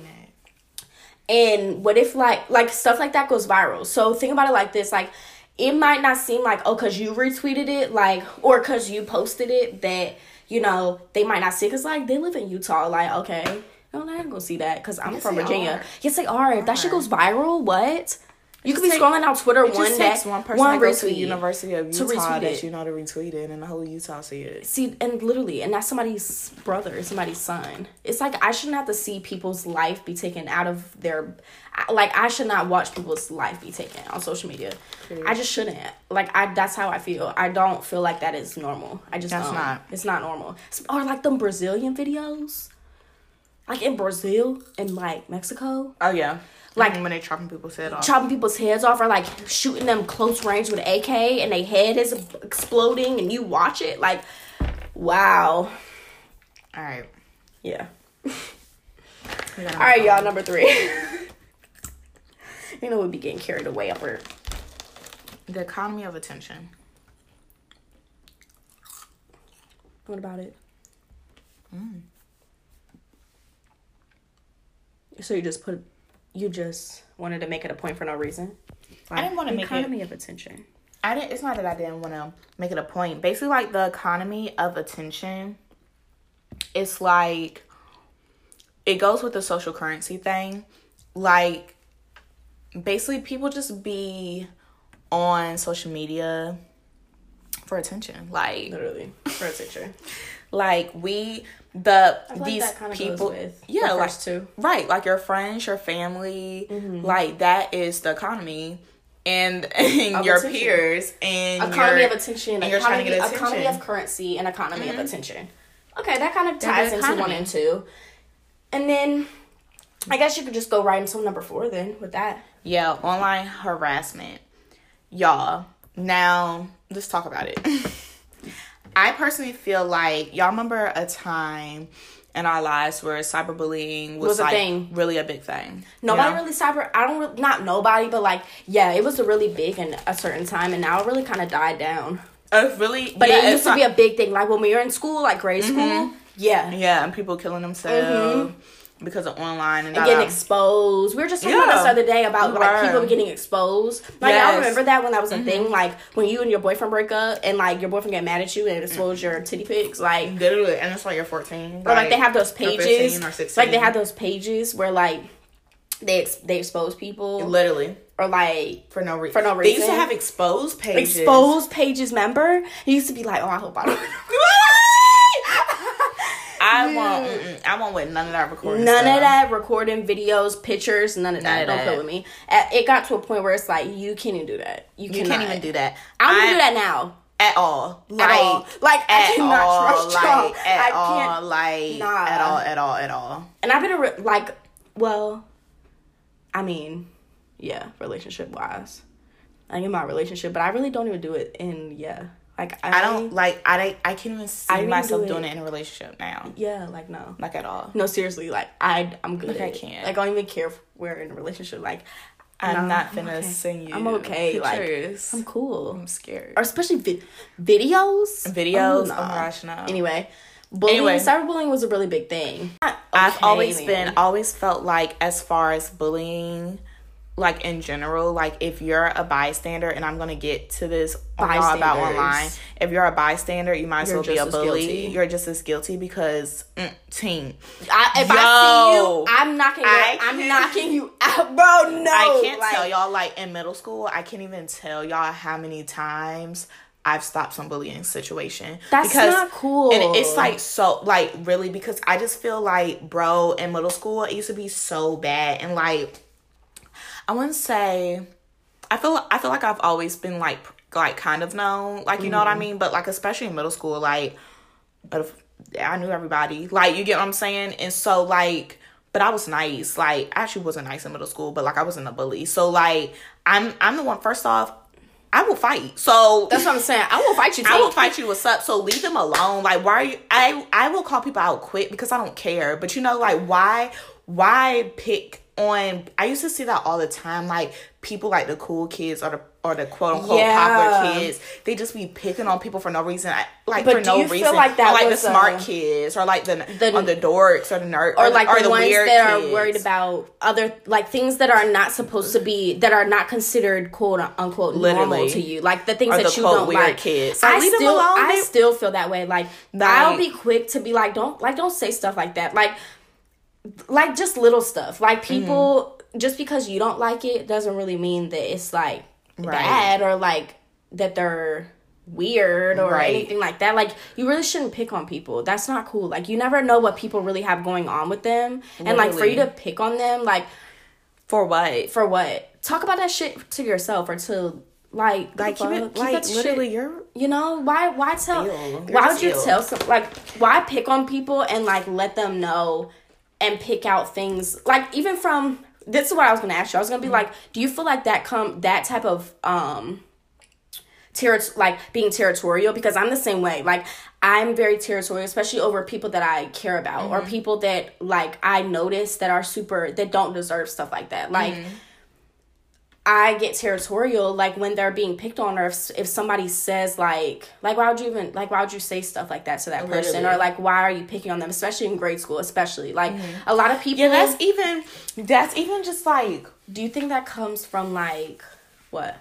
and what if like like stuff like that goes viral? So think about it like this, like it might not seem like oh cuz you retweeted it like or cuz you posted it that you know they might not see cuz like they live in Utah like okay no, I ain't gonna see that because I'm Yes, from Virginia. are. Yes, they are. If that shit goes viral, what? You could be take- scrolling on Twitter It one day, one person one go to the retweet. University of Utah retweet that it. you know to retweet it, and the whole Utah see it. See, and literally, and that's somebody's brother, somebody's son. It's like I shouldn't have to see people's life be taken out of their, like I should not watch people's life be taken on social media. I just shouldn't. Like I, that's how I feel. I don't feel like that is normal. I just That's don't. not. It's not normal. Or like them Brazilian videos, like in Brazil and like Mexico. Oh yeah, Like- when they chopping people's head off. chopping people's heads off or like shooting them close range with AK and their head is exploding and you watch it like wow. All right, yeah all right y'all number three. you know we'd be getting carried away upward The economy of attention. what about it? Mm. So you just put you just wanted to make it a point for no reason I didn't want to make it. economy of attention I didn't. It's not that I didn't want to make it a point. Basically, like the economy of attention. It's like it goes with the social currency thing. Like basically, people just be on social media for attention. Like literally for attention like we the I feel like these that kinda goes people yeah like two. right like your friends your family Mm-hmm. like that is the economy and, and Of your attention. peers and economy your- of attention, and you're trying to economy, get economy of currency, and economy of attention. Okay, that kind of ties into one and two, and then I guess you could just go right into number four then with that. yeah online harassment y'all now let's talk about it i personally feel like y'all remember a time in our lives where cyberbullying was, Was a like thing. really a big thing you Nobody know? really cyber. I don't re- not nobody, but like yeah, it was a really big in a certain time, and now it really kind of died down. Uh, really But yeah, it used to be a big thing, like when we were in school, like grade school. Yeah, yeah and people killing themselves because of online and, Mm-hmm. and getting exposed. We were just talking about this other day about like Right. people getting exposed. Like Yes. I remember that when that was a thing. Like when you and your boyfriend break up, and like your boyfriend get mad at you and expose your titty pics. Like Literally, and it's like you're 14. or like they have those or pages. 15 or 16. Like they have those pages where like they ex- they expose people Literally. or like For no reason. For no reason. They used to have exposed pages. exposed pages. Member, it used to be like, oh, I hope I don't. I want, mm-mm, I want with none of that recording. None stuff. of that recording videos, pictures, none of that. None Don't play with me. It got to a point where it's like you can't even do that. You, You can't even do that. I don't I- do that now. At all. At Like, all. Like I at cannot all. trust like, y'all. At I all. can't. Like, Nah. at all, at all, at all. And I've been a re- like, well, I mean, yeah, relationship wise, like in my relationship, but I really don't even do it in yeah. Like I, I don't, like, I, don't- I can't even see I myself do doing it- in a relationship now. Yeah, like no. Like, at all. No, seriously, like I, I'm good. Like, I can't. Like I don't even care if we're in a relationship. Like I'm not finna okay. send you I'm okay. Like. I'm cool. I'm scared. Or especially vi- videos. Videos? Oh my gosh, no. Ah, anyway, bullying, Anyway. cyberbullying was a really big thing. I've always man. been always felt like as far as bullying like in general like if you're a bystander and i'm gonna get to this y'all about online if you're a bystander you might as well be a bully guilty. you're just as guilty because mm, team I, if I see Yo, you, I'm knocking. I I'm knocking you out, bro. No, i can't like, tell y'all like in middle school i can't even tell y'all how many times I've stopped some bullying situation. That's not cool. And it's like so like really because I just feel like bro in middle school it used to be so bad and like I wouldn't say I feel I feel like I've always been like like kind of known like you know what Mm-hmm. I mean but like especially in middle school like but if, I knew everybody like you get what I'm saying and so like but I was nice like I actually wasn't nice in middle school but like I wasn't a bully so like I'm I'm the one first off I will fight so That's what I'm saying. I will fight you. I will fight you. What's up? So leave them alone. Like, why are you? I I will call people out quick because I don't care. But you know, like, why why pick on I used to see that all the time. Like people like the cool kids or the or the quote unquote Yeah. popular kids, they just be picking on people for no reason. Like But for no reason. like that or like the smart uh, kids or like the, the- or the dorks or the nerd or like the, the ones weird that kids. are worried about other like things that are not supposed to be that are not considered quote unquote normal to you like the things Or that the, you don't weird like kids. Like, I leave them still alone, I still feel that way like Like- I'll be quick to be like don't like don't say stuff like that like like just little stuff like people Mm-hmm. just because you don't like it doesn't really mean that it's like Right. bad or like that they're weird or Right. anything like that like you really shouldn't pick on people that's not cool like you never know what people really have going on with them and like for you to pick on them like for what? for what talk about that shit to yourself or to like Like keep it like that shit- literally you're you know why why tell Ew. Why would you tell some like why pick on people and like let them know and pick out things like even from this is what I was gonna ask you. I was gonna be mm-hmm. like, do you feel like that come that type of um terri- like being territorial because I'm the same way. Like I'm very territorial, especially over people that I care about or mm-hmm. people that like I notice that are super that don't deserve stuff like that. Like mm-hmm. I get territorial like when they're being picked on or if, if somebody says like like why would you even like why would you say stuff like that to that person Literally. or like why are you picking on them especially in grade school especially like mm-hmm. a lot of people Yeah, that's even that's even just like do you think that comes from like what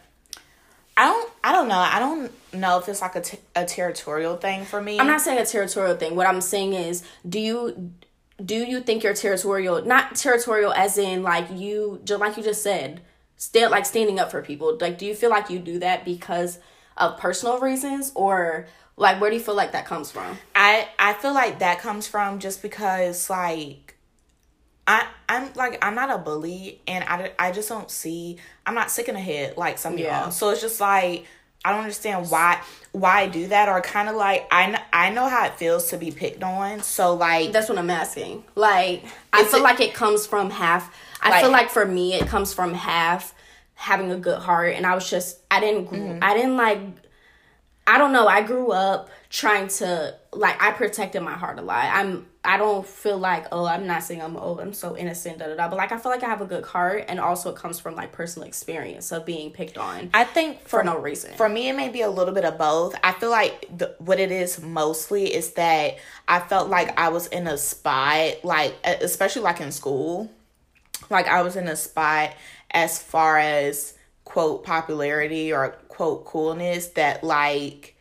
I don't I don't know. I don't know if it's like a, t- a territorial thing for me. I'm not saying a territorial thing. What I'm saying is, do you do you think you're territorial? Not territorial as in like you, just like you just said, still like standing up for people. Like, do you feel like you do that because of personal reasons, or like where do you feel like that comes from? I I feel like that comes from just because like I I'm like I'm not a bully and I, I just don't see I'm not sick in the head like some of Yeah. y'all. So it's just like I don't understand why why I do that or kind of like I kn- I know how it feels to be picked on. So like That's what I'm asking. Like, I feel it- like it comes from half. I Like- feel like for me, it comes from half having a good heart, and I was just I didn't gr- Mm-hmm. I didn't like I don't know. I grew up trying to like I protected my heart a lot. I'm I don't feel like oh I'm not saying I'm oh I'm so innocent da da da, but like I feel like I have a good heart, and also it comes from like personal experience of being picked on I think for for no reason. For me, it may be a little bit of both. I feel like the, what it is mostly is that I felt like I was in a spot, like especially like in school, like I was in a spot as far as quote popularity or quote coolness that like.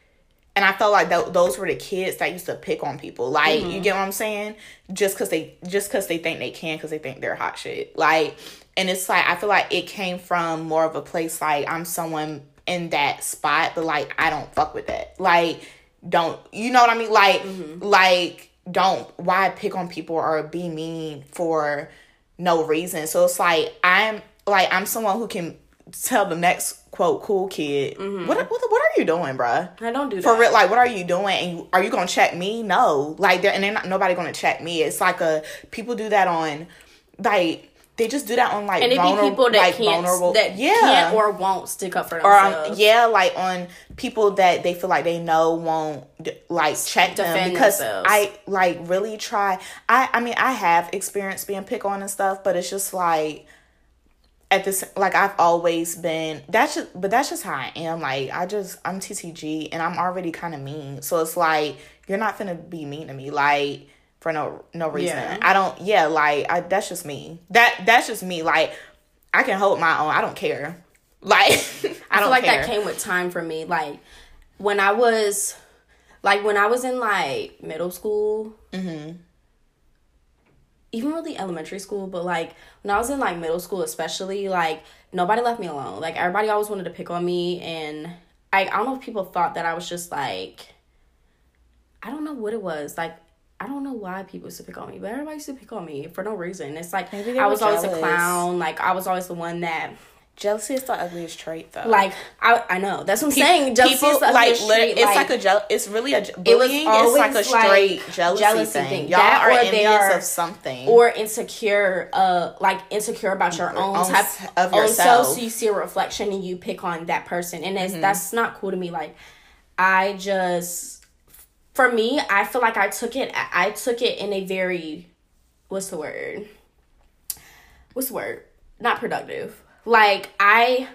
And I felt like th- those were the kids that used to pick on people. Like, you mm-hmm. get what I'm saying? Just cause they, just cause they think they can, cause they think they're hot shit. Like, and it's like I feel like it came from more of a place like I'm someone in that spot, but like I don't fuck with that. Like, don't you know what I mean? Like, mm-hmm. like don't why pick on people or be mean for no reason. So it's like I'm like I'm someone who can tell the next quote cool kid what what what are you doing, bruh? I don't do that. For real, like, what are you doing? And you, are you gonna check me? No, like, they're, and they're not nobody gonna check me. It's like a people do that on, like, they just do that on like and it be people that like, can't vulnerable, that yeah, can't or won't stick up for or themselves. um, yeah, like on people that they feel like they know won't like check them Defend because themselves. I like really try. I I mean I have experience being pick on and stuff, but it's just like at this like I've always been that's just but that's just how I am. Like I just I'm TTG and I'm already kind of mean, so it's like you're not gonna be mean to me like for no no reason. Yeah. I don't yeah like I that's just me. That that's just me. Like I can hold my own. I don't care. Like I, I don't feel like care. that came with time for me. Like when I was, like when I was in like middle school, Mm-hmm. Even really elementary school, but like when I was in like middle school, especially, like nobody left me alone. Like everybody always wanted to pick on me, and I I don't know if people thought that I was just like, I don't know what it was like. I don't know why people used to pick on me, but everybody used to pick on me for no reason. It's like I was always a clown. Like I was always the one that Jealousy is the ugliest trait, though. like I I know that's what I'm saying. Jealousy is the like ugliest trait, it's like, a jeal- it's really a bullying. It's like a always, like, straight jealousy, jealousy thing. thing. Y'all That are or envious are- of something. or insecure uh like insecure about your own own type of own yourself. Mm-hmm. self so you see a reflection and you pick on that person and it's that's not cool to me like i just for me i feel like i took it I took it in a very what's the word what's the word? Not productive. Like I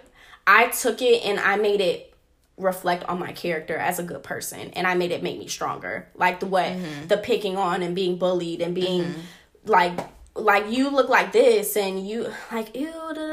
I took it and I made it reflect on my character as a good person and I made it make me stronger. Like the what Mm-hmm. the picking on and being bullied and being like like you look like this and you like ew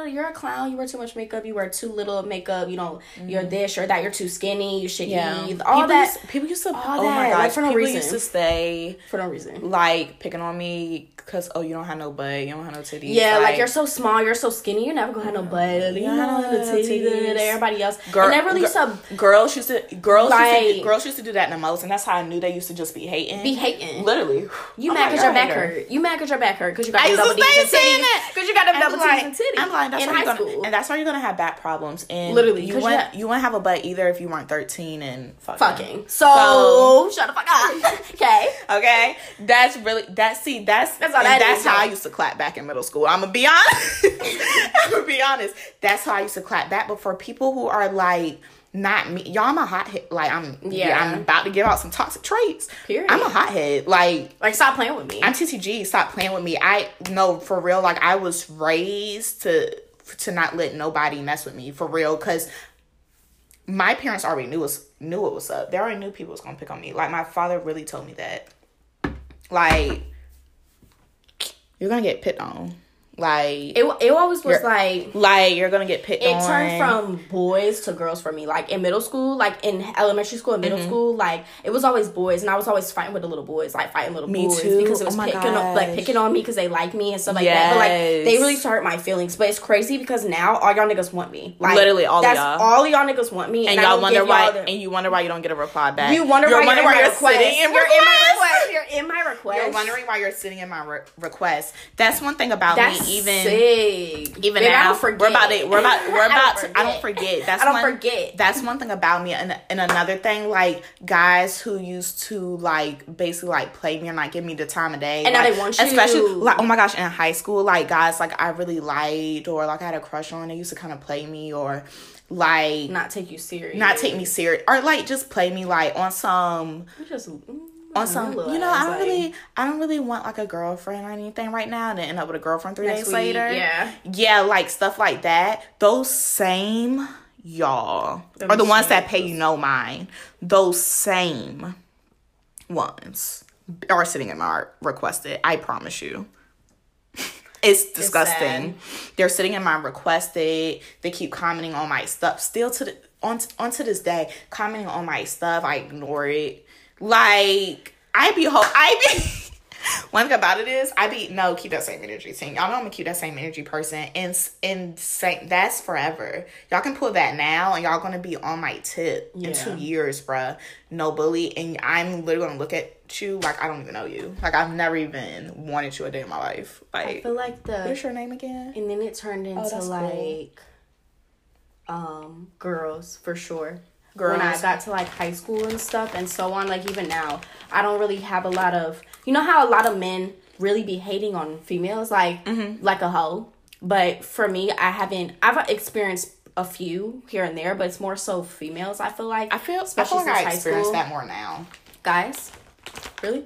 you're a clown you wear too much makeup you wear too little makeup you know you're this or that you're too skinny you should eat all Mm-hmm. people that Used, people used to. all oh my that, gosh, like, for no people reason. used to say for no reason like picking on me because oh you don't have no butt, you don't have no titties. yeah like, you're so small you're so skinny you're never gonna have no butt you Yeah, don't have no titties titties. everybody else Girl- and that really girl- used to girls used to girls used to, do- girls used to do that the most, and that's how I knew they used to just be hating. be hating literally. You I'm mad because your back hurt. You mad because your back hurt because you got I double to D's and titties. Because you got them I'm double like, D's and titties. I'm like, that's in why high you're gonna, school. and that's why you're gonna have back problems. And Literally, you wouldn't, you- wouldn't have a butt either if you weren't 13 and fucking. Fucking. So, shut the fuck up. okay. Okay, that's really that. See, that's That's all that that's is, how I used to clap back in middle school. I'm gonna be honest. I'm gonna be honest. That's how I used to clap back. But for people who are like not me, y'all, I'm a hothead. Like I'm, yeah, Yeah. I'm about to give out some toxic traits. Period. I'm a hothead. Like Like, stop playing with me. I'm TTG. Stop playing with me. I no for real. Like I was raised to to not let nobody mess with me for real. Cause my parents already knew was knew what was up. They already knew people was gonna pick on me. Like my father really told me that. Like you're gonna get picked on. Like it, it always was like, like you're gonna get picked it on. turned from boys to girls for me. Like in middle school, like in elementary school and middle Mm-hmm. school, like it was always boys, and I was always fighting with the little boys, like fighting little Me boys too. because it was Oh picking on, like picking on me because they like me and stuff like that. But like they really hurt my feelings. But it's crazy because now all y'all niggas want me. Like Literally all that's y'all. all y'all niggas want me, and I y'all wonder why y'all the- and you wonder why you don't get a reply back. You wonder You're why wondering you're in you're request. sitting in You're in my request. request. You're in my request. You're wondering why you're sitting in my re- request. That's one thing about That's me. Even sick. even Babe, now, don't forget. we're about to we're about we're I don't to. I don't forget. That's I don't one, forget. That's one thing about me. And and another thing, like guys who used to like basically like play me and like give me the time of day, And now like, they want you. Especially like oh my gosh, in high school, like guys like I really liked or like I had a crush on. They used to kind of play me or like Not take you serious. not take me serious or like just play me like on some just mm, on some you know I don't like, really I don't really want like a girlfriend or anything right now and then end up with a girlfriend three days week, later Yeah. yeah like stuff like that those same y'all are the ones that pay you no mind those same ones are sitting in my requested I promise you it's disgusting. They're sitting in my requested. They keep commenting on my stuff. Still to the on on to this day, commenting on my stuff. I ignore it. Like I be ho I be one thing about it is I be no keep that same energy thing. Y'all know I'm gonna keep that same energy person and and say that's forever. Y'all can pull that now and y'all gonna be on my tip in two years, bruh. No bully, and I'm literally gonna look at you like I don't even know you. Like I've never even wanted you a day in my life. I Like feel like the what's your name again? and then it turned into Oh, that's cool. like um girls for sure. Girls. When I got to like high school and stuff and so on, like even now, I don't really have a lot of you know how a lot of men really be hating on females like Mm-hmm. like a hoe. But for me, I haven't I've experienced a few here and there, but it's more so females. I feel like I feel, I especially feel like I high experience school. that more now. guys. Really?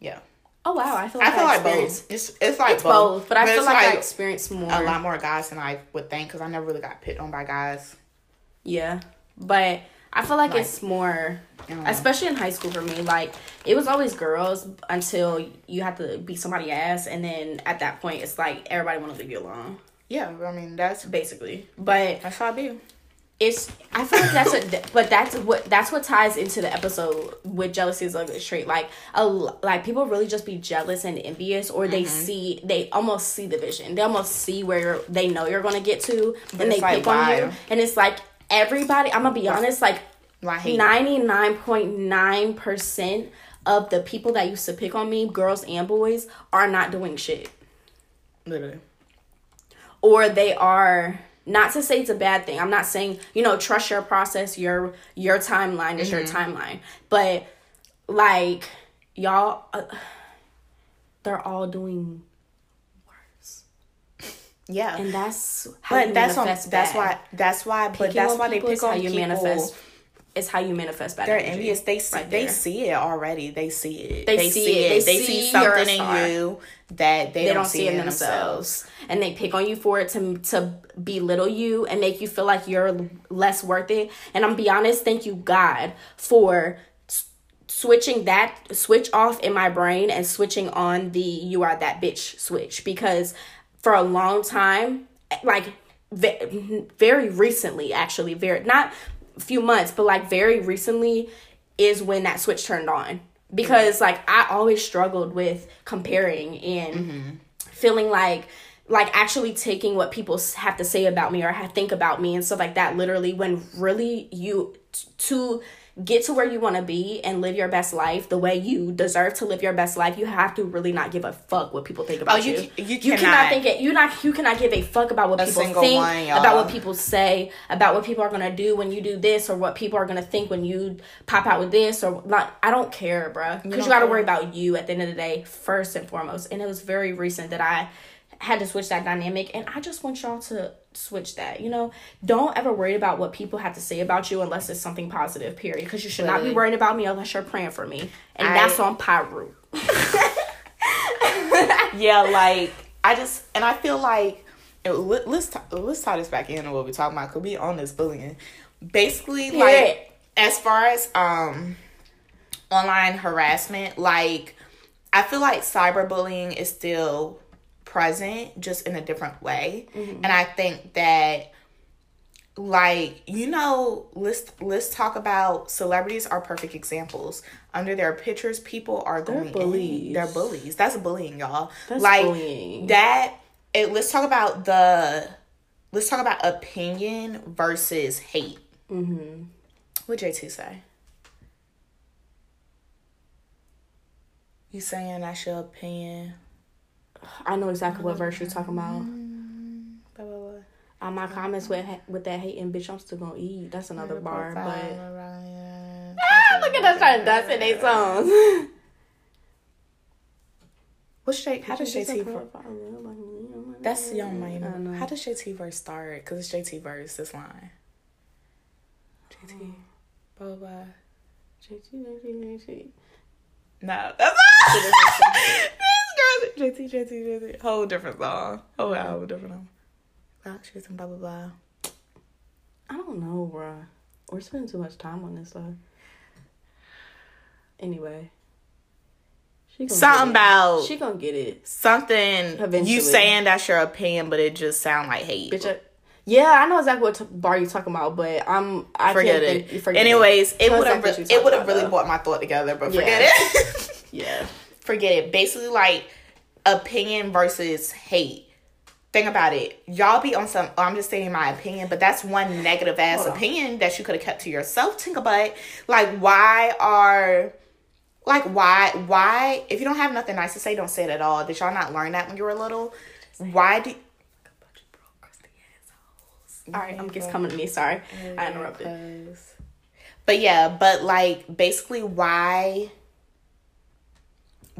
Yeah. Oh wow, I feel like I feel like both. It's it's like It's both, but I feel it's like, I experienced more. a lot more guys than I would think because I never really got picked on by guys. Yeah, but I feel like, Like- it's more, I don't know. especially in high school for me. Like it was always girls until you have to beat somebody ass, and then at that point, it's like everybody want to leave you alone, Yeah, I mean that's basically. But that's how I be. it's I feel like that's what, but that's what that's what ties into the episode with jealousy is ugly trait. Like a like people really just be jealous and envious, or Mm-hmm. they see they almost see the vision. They almost see where they know you're gonna get to, and they like, pick on you. And it's like everybody. I'm gonna be honest, like Well, I hate it. ninety nine point nine percent of the people that used to pick on me, girls and boys, are not doing shit literally. or they are not to say it's a bad thing. I'm not saying, you know, trust your process, your your timeline is your timeline. But like y'all uh, they're all doing. Yeah, And that's how but you that's on, manifest that's why that's why but Picking that's why they people pick is how on you people. manifest is how you manifest bad They're energy. envious. They see, right they see it already. They see it. They see it. They They, see, see something in you that they, they don't, see in themselves. and they pick on you for it to to belittle you and make you feel like you're less worth it and i'm be honest thank you god for switching that switch off in my brain and switching on the you are that bitch switch because for a long time like very recently actually very not a few months but like very recently is when that switch turned on. Because mm-hmm. like i always struggled with comparing and mm-hmm. feeling like like actually taking what people have to say about me or have, think about me and stuff like that literally when really you t- to get to where you want to be and live your best life the way you deserve to live your best life you have to really not give a fuck what people think about Oh, you you. c- you cannot. cannot- think it you not you cannot give a fuck about what people think one, about what people say about what people are gonna do when you do this or what people are gonna think when you pop out with this or not i don't care bruh. Because you, gotta care. worry about you at the end of the day first and foremost. And it was very recent that i had to switch that dynamic. And i just want y'all to switch that you know don't ever worry about what people have to say about you unless it's something positive period because you should not be worrying about me unless you're praying for me and I- that's on pyro yeah, like I just and I feel like let, let's t- let's tie this back in into what we're talking about. Could be on this bullying. Basically, like as far as um online harassment, like I feel like cyberbullying is still present, just in a different way, and I think that like you know let's let's talk about celebrities are perfect examples under their pictures people are going in. bullies. they're bullies that's bullying y'all That's like bullying. that it, let's talk about the let's talk about opinion versus hate mm-hmm. what jt say you saying that's your opinion i know exactly what verse you're talking about blah, blah, blah. on my comments with with that hating bitch i'm still gonna eat that's another bar but Ah, look at us trying to dance in their songs What's J? How does JT? ver- That's Young Money. How does JT verse start? Cause it's JT verse. This line. JT. Blah blah. blah. No, that's not. girl. JT JT JT. Whole different song. Whole album different album. Rock shit and blah blah blah. I don't know, bruh. We're spending too much time on this stuff. Anyway. She gonna Something about She gonna get it. something. Eventually. You saying that's your opinion, but it just sound like hate. Bitch, I- yeah, I know exactly what t- bar you talking about, but I'm I forget it. Think, forget Anyways, it would have it would have really brought my thought together, but Yeah. forget it. Yeah. Forget it. Basically, like opinion versus hate. Think about it. Y'all be on some. Oh, I'm just saying my opinion, but that's one negative ass Hold on. opinion that you could have kept to yourself. Think about it. Like, why are, like, why, why? If you don't have nothing nice to say, don't say it at all. Did y'all not learn that when you were little? Why do? All right, I'm just coming to me. Sorry, I interrupted. But yeah, but like basically why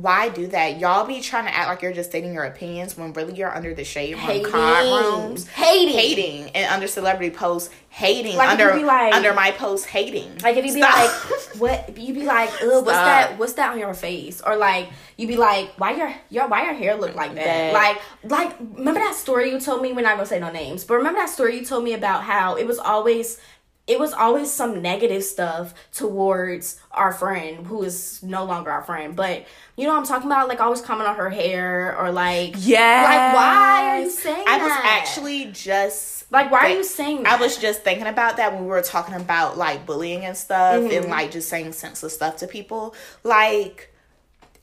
why do that? Y'all be trying to act like you're just stating your opinions when really you're under the shade room Hating. card rooms. Hating. Hating. And under celebrity posts, hating. Like, under be like- under my post hating. Like if you be Stop. like, what you be like, ugh, what's Stop. that? What's that on your face? Or like you be like, why your your why your hair look like that? That- Like like remember that story you told me? We're not gonna say no names, but remember that story you told me about how it was always it was always some negative stuff towards our friend who is no longer our friend. But you know what I'm talking about? Like always comment on her hair or like Yeah. Like why are you saying I was actually just like why are you saying that? I was just thinking about that when we were talking about like bullying and stuff Mm-hmm. and like just saying senseless stuff to people. Like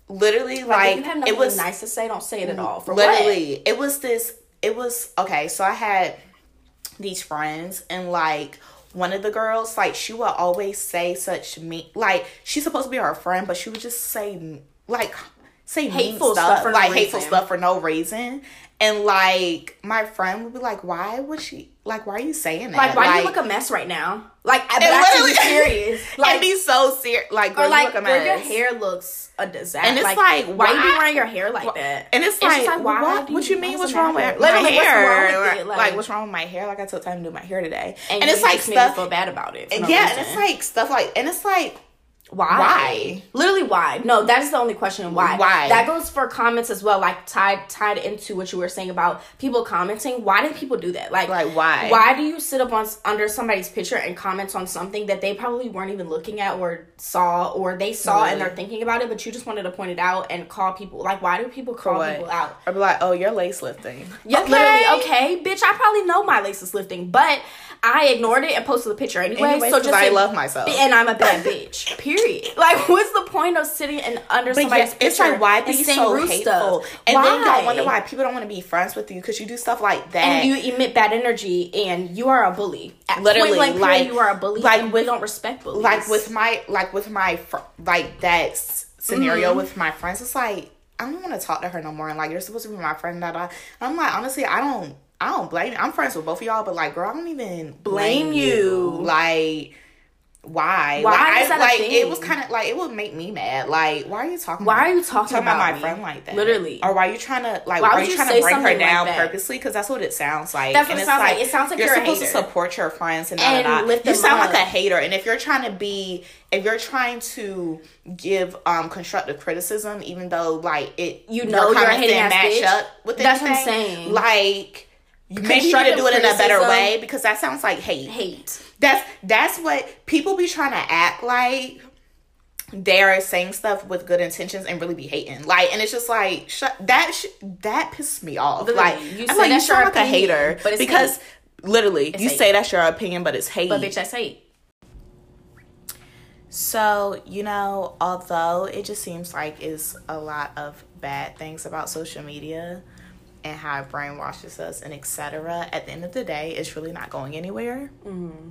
literally like, like, you have it was nice to say, don't say it at all. For what? literally it was this it was okay so i had these friends and like one of the girls like she would always say such me like she's supposed to be her friend but she would just say like say Hateful stuff stuff, for no like hateful reason. stuff for no reason and like my friend would be like why would she like, why are you saying that? Like, why do you look a mess right now? Like, but actually be serious. Like, be so serious. Like, or like, where your hair looks a disaster. And it's like, like why, why you be wearing your hair like that? And it's, it's like, like, why? What, what you mean? What's wrong with my hair? Like, like, what's wrong with my hair? Like, I took time to do my hair today, and, and it's like stuff. feel bad about it. No yeah, reason. and it's like stuff like, and it's like why? Why? Literally, why? No, that is the only question. Why? Why? That goes for comments as well. Like tied tied into what you were saying about people commenting. Why do people do that? Like, like why? Why do you sit up on under somebody's picture and comment on something that they probably weren't even looking at or saw or they saw really? and they're thinking about it, but you just wanted to point it out and call people. Like, why do people call people out? Or be like, oh, you're lace lifting. Yeah, okay. literally. Okay, bitch. I probably know my lace is lifting, but I ignored it and posted the picture anyway. anyway so just I love myself, and I'm a bad bitch. Period. Like, what's the point of sitting and under but somebody's picture? It's like why be so hateful, stuff? and why? then you wonder why people don't want to be friends with you because you do stuff like that, and you emit bad energy, and you are a bully. At Literally, like, like you are a bully. Like we don't respect bullies. Like with my like with my fr- like that scenario mm-hmm. with my friends. It's like I don't want to talk to her no more. And like you're supposed to be my friend. Da, da. I'm like honestly, I don't I don't blame you. I'm friends with both of y'all, but like, girl, I don't even blame, blame you. you. Like, why? Why like, is that like thing? it was kind of like it would make me mad. Like, why are you talking? Why about, are you talking, talking about, about, my friend like that? Literally, or why are you trying to like? Why, are you, you trying to bring her down like purposely? Because that's what it sounds like. That's what and it sounds like, like. It sounds like you're, you're supposed to support your friends and, and da, da, da. you sound up. like a hater. And if you're trying to be, if you're trying to give um constructive criticism, even though like it, you know, you're a hating match bitch. up with that's anything, what I'm saying. Like maybe you need to do it in a better way because that sounds like hate. Hate. That's that's what people be trying to act like they're saying stuff with good intentions and really be hating. Like, and it's just like shut that sh- that pisses me off. Literally, like, you I'm like you sound like a hater but because hate. literally it's you hate. say that's your opinion, but it's hate. But bitch, that's hate. So, you know, although it just seems like it's a lot of bad things about social media, and how it brainwashes us and etc. At the end of the day, it's really not going anywhere. Mm-hmm.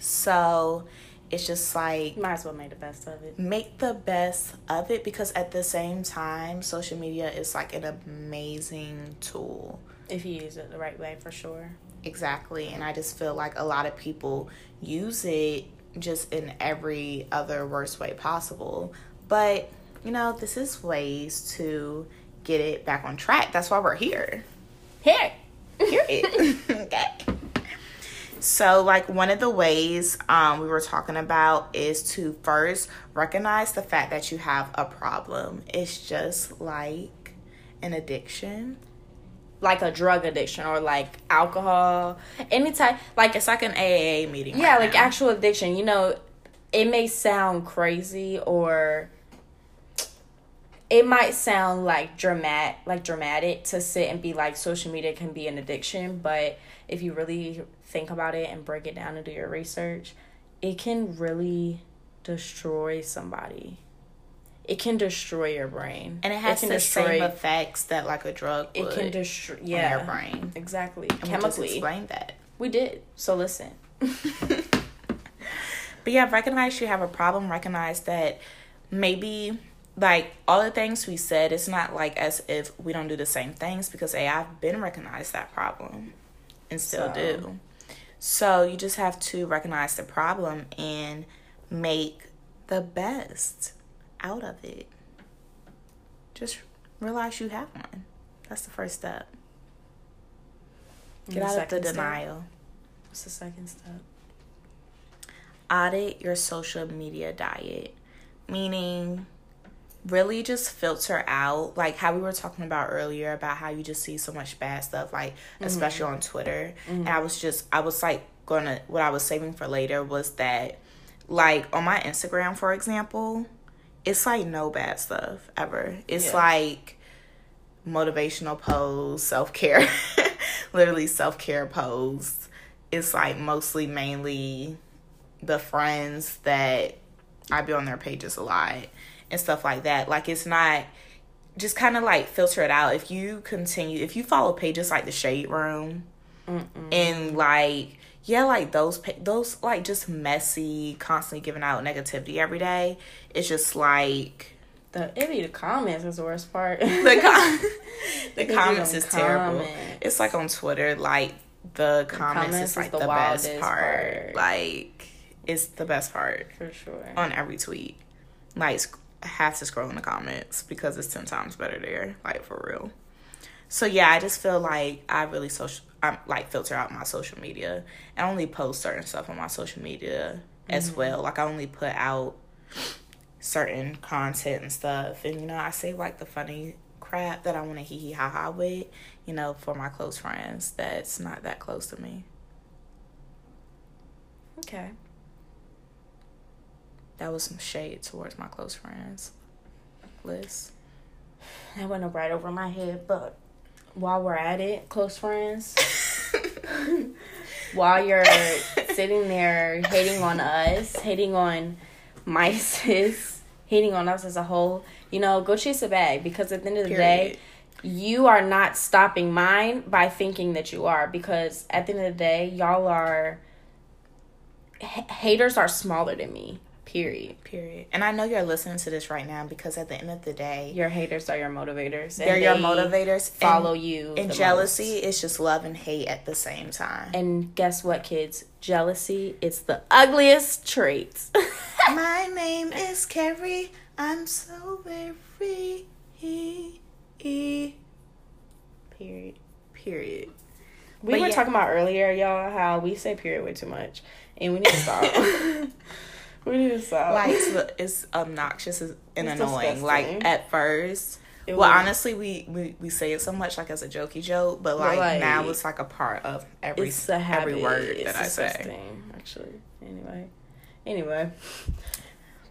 So it's just like might as well make the best of it. Make the best of it because at the same time, social media is like an amazing tool if you use it the right way, for sure. Exactly, and I just feel like a lot of people use it just in every other worst way possible. But you know, this is ways to get it back on track. That's why we're here. Here. Here it. okay. So, like one of the ways um, we were talking about is to first recognize the fact that you have a problem. It's just like an addiction, like a drug addiction or like alcohol, any type. Like it's like an AA meeting. Yeah, right like now. actual addiction. You know, it may sound crazy or it might sound like dramatic like dramatic to sit and be like social media can be an addiction but if you really think about it and break it down and do your research it can really destroy somebody. It can destroy your brain. And it has it the destroy, same effects that like a drug it can destroy yeah your brain. exactly and chemically. explain that. We did so listen. But yeah recognize you have a problem recognize that maybe like all the things we said, it's not like as if we don't do the same things because hey, I've been recognized that problem and still so. do. So you just have to recognize the problem and make the best out of it. Just realize you have one. That's the first step. Get out of the denial. Step? What's the second step? Audit your social media diet, meaning really just filter out like how we were talking about earlier about how you just see so much bad stuff like mm-hmm. especially on twitter mm-hmm. and i was just i was like gonna what i was saving for later was that like on my instagram for example it's like no bad stuff ever it's yeah. like motivational posts self-care literally self-care posts it's like mostly mainly the friends that i be on their pages a lot and stuff like that. Like it's not just kind of like filter it out. If you continue, if you follow pages like the Shade Room Mm-mm. and like yeah, like those those like just messy, constantly giving out negativity every day. It's just like the it be the comments is the worst part. the com- the comments is comment. terrible. It's like on Twitter, like the comments, comments is like is the the, best part. part. Like it's the best part For sure. on every tweet. Like have to scroll in the comments because it's ten times better there. Like for real. So yeah, I just feel like I really social. I'm like filter out my social media and only post certain stuff on my social media as mm-hmm. well. Like I only put out certain content and stuff, and you know I say like the funny crap that I want to hee hee ha ha with. You know, for my close friends that's not that close to me. Okay. That was some shade towards my close friends. Liz. That went right over my head, but while we're at it, close friends, while you're sitting there hating on us, hating on my sis, hating on us as a whole, you know, go chase a bag because at the end of the day, you are not stopping mine by thinking that you are because at the end of the day, y'all are h- haters are smaller than me. Period. Period. And I know you're listening to this right now because at the end of the day, Your haters are your motivators. they're your motivators. Follow and, you. And jealousy most. is just love and hate at the same time. And guess what, kids? Jealousy it's the ugliest trait. My name is Carrie. I'm so very. period. Period. We But were yeah. talking about earlier, y'all, how we say period way too much, and we need to stop. we need to stop. Like it's, it's obnoxious and It's annoying. disgusting. Like at first. It well, was- honestly, we, we we say it so much like as a jokey joke, but like, like, now it's like a part of every it's a habit. every word it's that I say. Actually, anyway, anyway.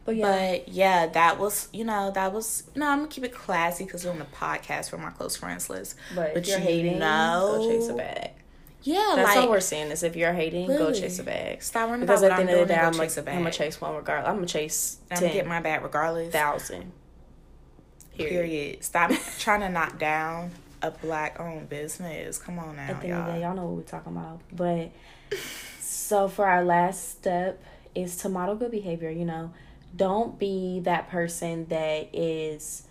But yeah, But yeah, that was you know that was you know I'm gonna keep it classy because we're on the podcast for my close friends list. but, but you're you hating, know- go chase a bag. Yeah, That's like all we're saying is if you're hating, go Literally. chase a bag. stop worrying Because about at the I'm end of the day, I'm go gonna chase. I'm gonna chase one regardless. I'm gonna chase I'm gonna get my bag regardless. thousand. Period. Stop trying to knock down a black owned business. Come on now, At the end of the day, y'all. y'all know what we're talking about. But so for our last step is to model good behavior. You know, don't be that person that is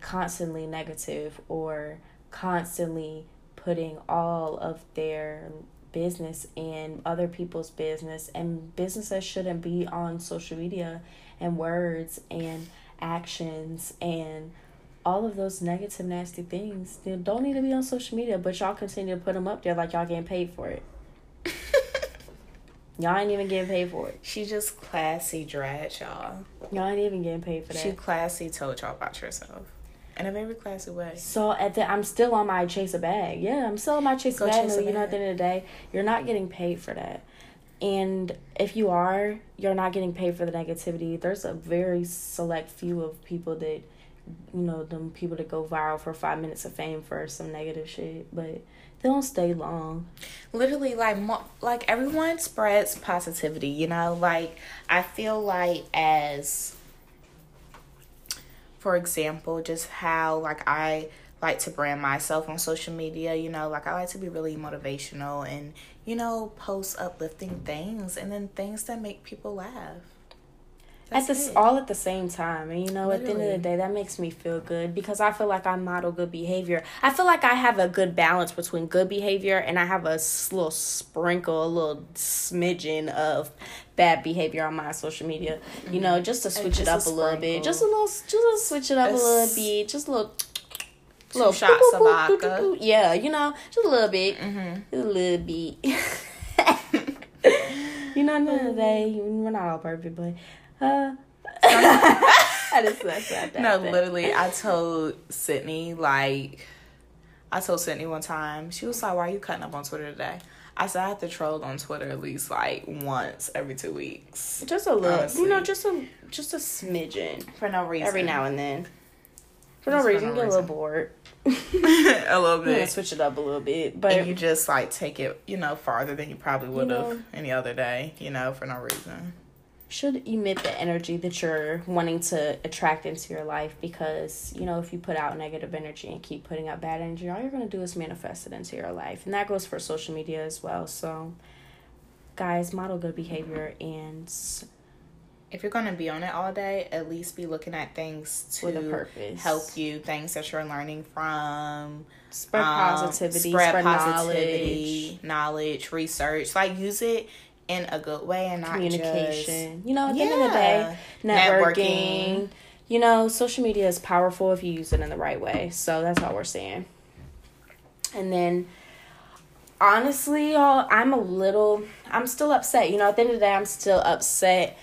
constantly negative or constantly putting all of their business in other people's business and businesses shouldn't be on social media and words and actions and all of those negative nasty things they don't need to be on social media but y'all continue to put them up there like y'all getting paid for it. Y'all ain't even getting paid for it. She just classy dread y'all. y'all ain't even getting paid for that. She classy told y'all about yourself in a very classy way. So at the, I'm still on my chase a bag. Yeah, I'm still on my chase Go bag. chase a you know, at the end of the day, you're not getting paid for that. And if you are, you're not getting paid for the negativity. There's a very select few of people that, you know, them people that go viral for five minutes of fame for some negative shit, but they don't stay long. literally like mo- like everyone spreads positivity you know like i feel like as for example just how like i like to brand myself on social media you know like i like to be really motivational and you know post uplifting things and then things that make people laugh at That's the it. all at the same time and you know at the end of the day that makes me feel good because i feel like i model good behavior i feel like i have a good balance between good behavior and i have a little sprinkle a little smidgen of bad behavior on my social media you know just to switch it Mm-hmm. up a a little bit just a little just to switch it up a little It's- bit just a little Two little shots boop, of boop, vodka. boop. yeah you know just a little bit mm-hmm. a little bit you know at the end of the day we're not all perfect but uh I just suck at that. no thing. literally i told sydney like i told sydney one time she was like why are you cutting up on twitter today i said i have to troll on twitter at least like once every two weeks Just a little, Honestly. you know, just a just a smidgen for no reason every now and then. For no Just for reason, no get a little bored. a little You bit switch it up a little bit, but and you just like take it you know farther than you probably would have know. any other day you know for no reason should emit the energy that you're wanting to attract into your life because you know if you put out negative energy and keep putting out bad energy all you're going to do is manifest it into your life and that goes for social media as well so guys model good behavior and if you're gonna be on it all day, at least be looking at things to purpose. help you, things that you're learning from. Spread um, positivity, spread, spread, positivity, knowledge. research. Like use it in a good way and not knowledge, just communication. You know, at the end of the day, networking. Networking. You know, social media is powerful if you use it in the right way. So that's all we're saying. And then, honestly, y'all, I'm a little, I'm still upset. You know, at the end of the day, I'm still upset.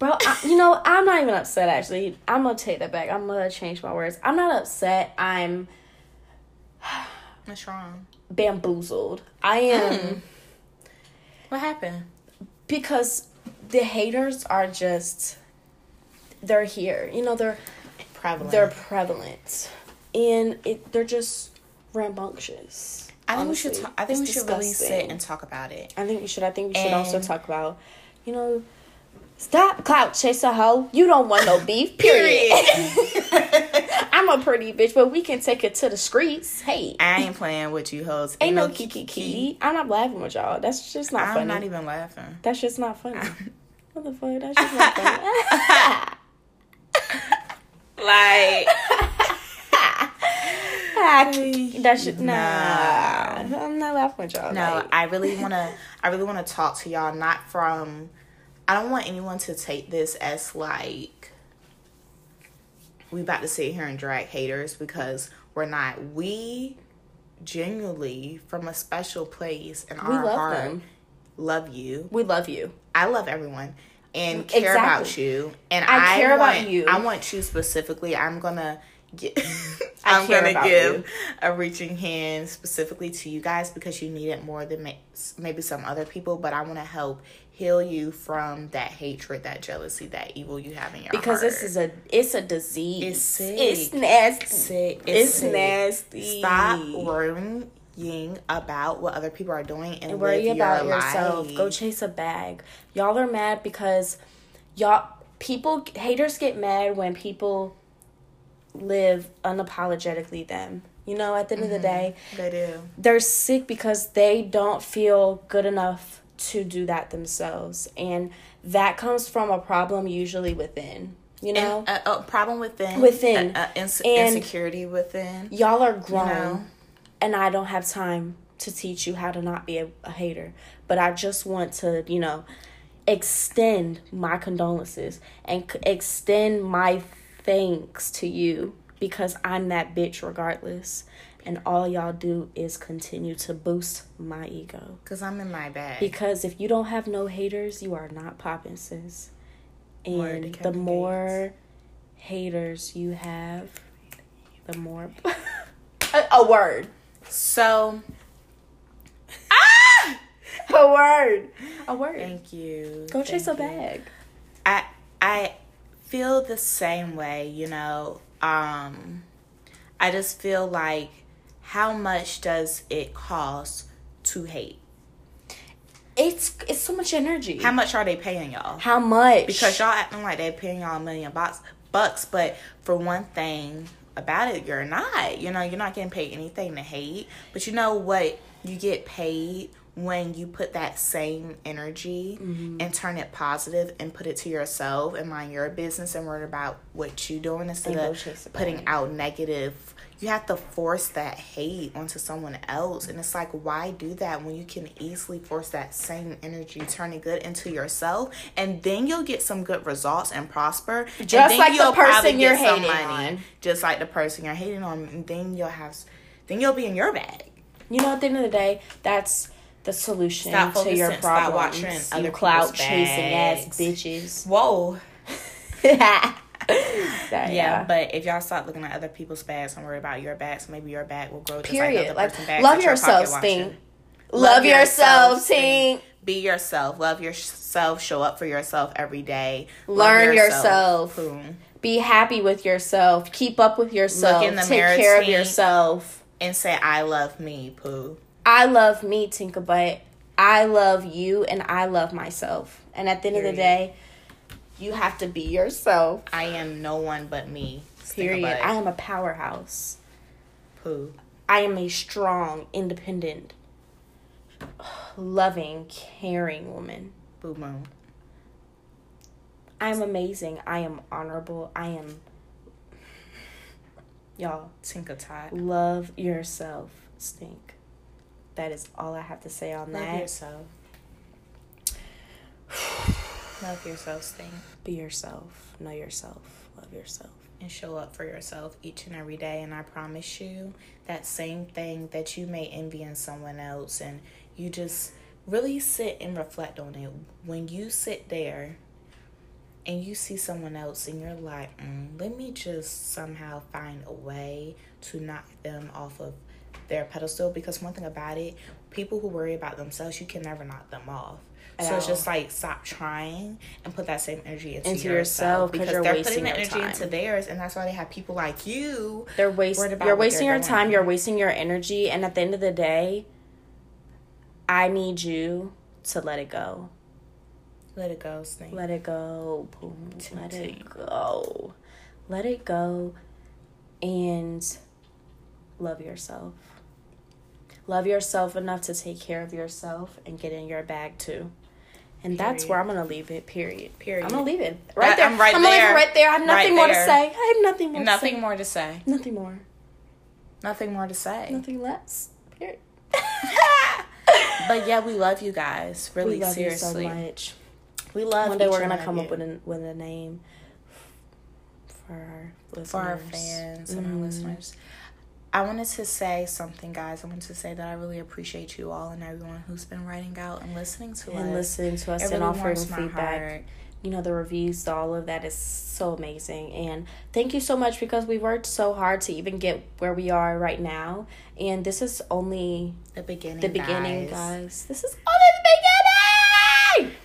Bro, I, you know, I'm not even upset actually. I'm gonna take that back. I'm gonna change my words. I'm not upset. I'm What's wrong? bamboozled. I am. Mm. What happened? Because the haters are just they're here you know they're Prevalent. they're prevalent and it they're just rambunctious I think we should. Talk, I think we should really sit and talk about it. i think we should i think we should also talk about you know stop clout chaser hoe you don't want no beef period, i'm a pretty bitch but we can take it to the streets hey I ain't playing with you hoes. ain't no kiki kiki i'm not laughing with y'all that's just not funny. I'm not even laughing. that's just not funny what the fuck that's just not funny Like that should nah. Nah. I'm not laughing with y'all. no, like, I really wanna. I really wanna talk to y'all. Not from. I don't want anyone to take this as like we about to sit here and drag haters because we're not. We genuinely from a special place in we our love heart them. love you. We love you. I love everyone and care about you. And I I, care about you. I want you specifically. I'm gonna get. I'm gonna give you. a reaching hand specifically to you guys because you need it more than ma- maybe some other people. But I want to help heal you from that hatred, that jealousy, that evil you have in your Because heart. Because this is a it's a disease. It's sick. It's nasty. sick. It's sick. nasty. Stop worrying about what other people are doing and, and worry about your yourself. life. Go chase a bag. Y'all are mad because y'all people haters get mad when people live unapologetically them. You know, at the end of the mm-hmm. day, They do. they're sick because they don't feel good enough to do that themselves and that comes from a problem usually within you know And, uh, a problem within. Within. Uh, inse- insecurity within. y'all are grown know? and i don't have time to teach you how to not be a, a hater but i just want to you know extend my condolences and c- extend my thanks to you because i'm that bitch regardless and all y'all do is continue to boost my ego Because I'm in my bag. Because if you don't have no haters, you are not popping, sis. And the more haters you have, the more a, a word, so, ah! a word, a word. thank you. Go chase a bag. I I feel the same way, you know. Um I just feel like how much does it cost to hate? It's it's so much energy. How much are they paying y'all? How much? Because y'all acting like they're paying y'all a million bucks bucks, but for one thing about it, you're not. You know, you're not getting paid anything to hate. But you know what you get paid when you put that same energy Mm-hmm. and turn it positive and put it to yourself and mind your business and worry about what you're doing instead of putting out negative you have to force that hate onto someone else. And it's like why do that when you can easily force that same energy turning good into yourself? And then you'll get some good results and prosper. And Just then like the person you're hating on. just like the person you're hating on. And then you'll have then you'll be in your bag. You know, at the end of the day, that's the solution Stop to your focusing- stop problems. watching you other clout chasing ass bitches. whoa yeah, yeah, but if y'all stop looking at other people's bags and worry about your bags, maybe your bag will grow just Period. like Like, love yourselves, thing. Love yourself, team. Be yourself. Love yourself. Show up for yourself every day. Love Learn yourself. Be happy with yourself. Keep up with yourself. Look in the Take care of yourself. And say, I love me, poo. I love me, Tinker Butt. I love you and I love myself. And at the end of the day, you have to be yourself. I am no one but me. Period. I am a powerhouse. poo. I am a strong, independent, loving, caring woman. Boo moon. I am amazing. I am honorable. I am. Y'all, Tinker Tot. love yourself, stink. That is all I have to say on Love that. yourself. Love yourself, Stink. Be yourself. Know yourself. Love yourself. and show up for yourself each and every day. And I promise you, that same thing that you may envy in someone else, and you just really sit and reflect on it. When you sit there and you see someone else, and you're like, mm, let me just somehow find a way to knock them off of their pedestal. Because one thing about it, people who worry about themselves, you can never knock them off. At So it's just like stop trying and put that same energy into, Into yourself, yourself, 'cause because you're they're wasting putting the energy time. into theirs, and that's why they have people like you. They're about you're wasting your time, you're wasting your energy, and at the end of the day, I need you to let it go. Let it go, Snake. Let it go. Boom. Let it go. Let it go and love yourself. Love yourself enough to take care of yourself and get in your bag too. And that's where I'm gonna leave it. Period. Period. I'm gonna leave it right there. I'm right gonna leave it there. right there. I have nothing Right more to say. I have nothing more. Nothing To say. Nothing more to say. Nothing more. Nothing more to say. Nothing less. Period. But yeah, we love you guys. Really, we love seriously. you so much. We love. One day we're gonna come up with a with a name for our listeners. for our fans and our Mhm. listeners. I wanted to say something, guys. I wanted to say that I really appreciate you all and everyone who's been writing out and listening to and us. listening to us It and really offering feedback. heart. You know the reviews, all of that is so amazing, and thank you so much because we worked so hard to even get where we are right now, and this is only The beginning. the beginning, guys. guys. This is only the beginning.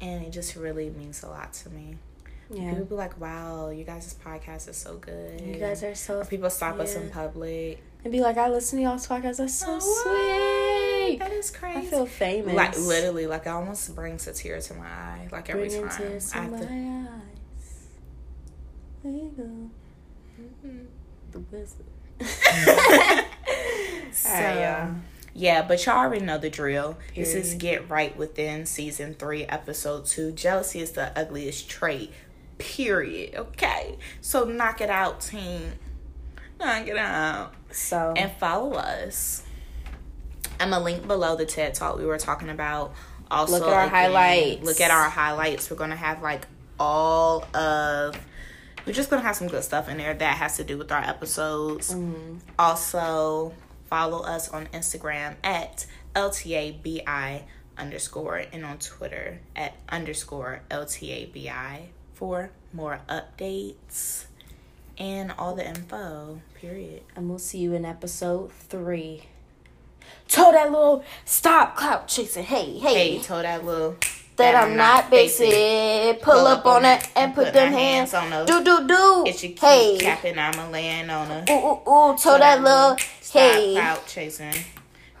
And it just really means a lot to me. Yeah, People be like, "Wow, you guys' podcast is so good." you guys are so. Or people stop us in public. and be like, I listen to y'all's podcast. That's so Oh, sweet. That is crazy. I feel famous. like literally, like it almost brings a tear to my eye. Like every Bringing time. tears to I have my to- eyes. There you go. Mm-hmm. The wizard. so, y'all. yeah, but y'all already know the drill. This is Get Right Within season three, episode two. Jealousy is the ugliest trait. Period. Okay. So knock it out, team. Knock it out. So And follow us. I'm gonna link below the TED Talk we were talking about. Also, Look at our highlights. Look at our highlights. We're gonna have like all of. We're just gonna have some good stuff in there that has to do with our episodes. Mm-hmm. Also, follow us on Instagram at LTABI underscore and on Twitter at underscore LTABI for more updates and all the info. Period. and we'll see you in episode three. Told that little stop clout chasing. Hey, hey, Hey, told that little that I'm not basic. Pull up on it and put them hands on the. do do do. It's your keep Hey, capping. I'ma land on a. ooh ooh ooh. Told that little Stop hey. clout chasing.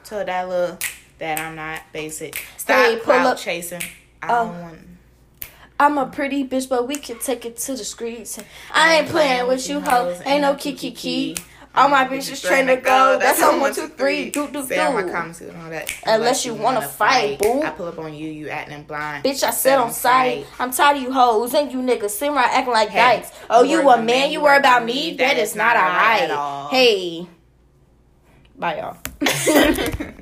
Told that little that I'm not basic. Stop Hey, pull clout up- chasing. I Oh. don't want. I'm a pretty bitch, but we can take it to the streets. I ain't playing with you, hoes. Ain't no kiki kiki. All my bitches train to go. That's on one, two, three. Do do Say all my do. comments and all that. Unless you wanna fight, boo. I pull up on you, you acting blind. Bitch, I said on sight. I'm tired of you hoes and you niggas sitting around acting like dykes. Oh, you a man, you worry about me? That is not alright alright. Hey. Bye, y'all.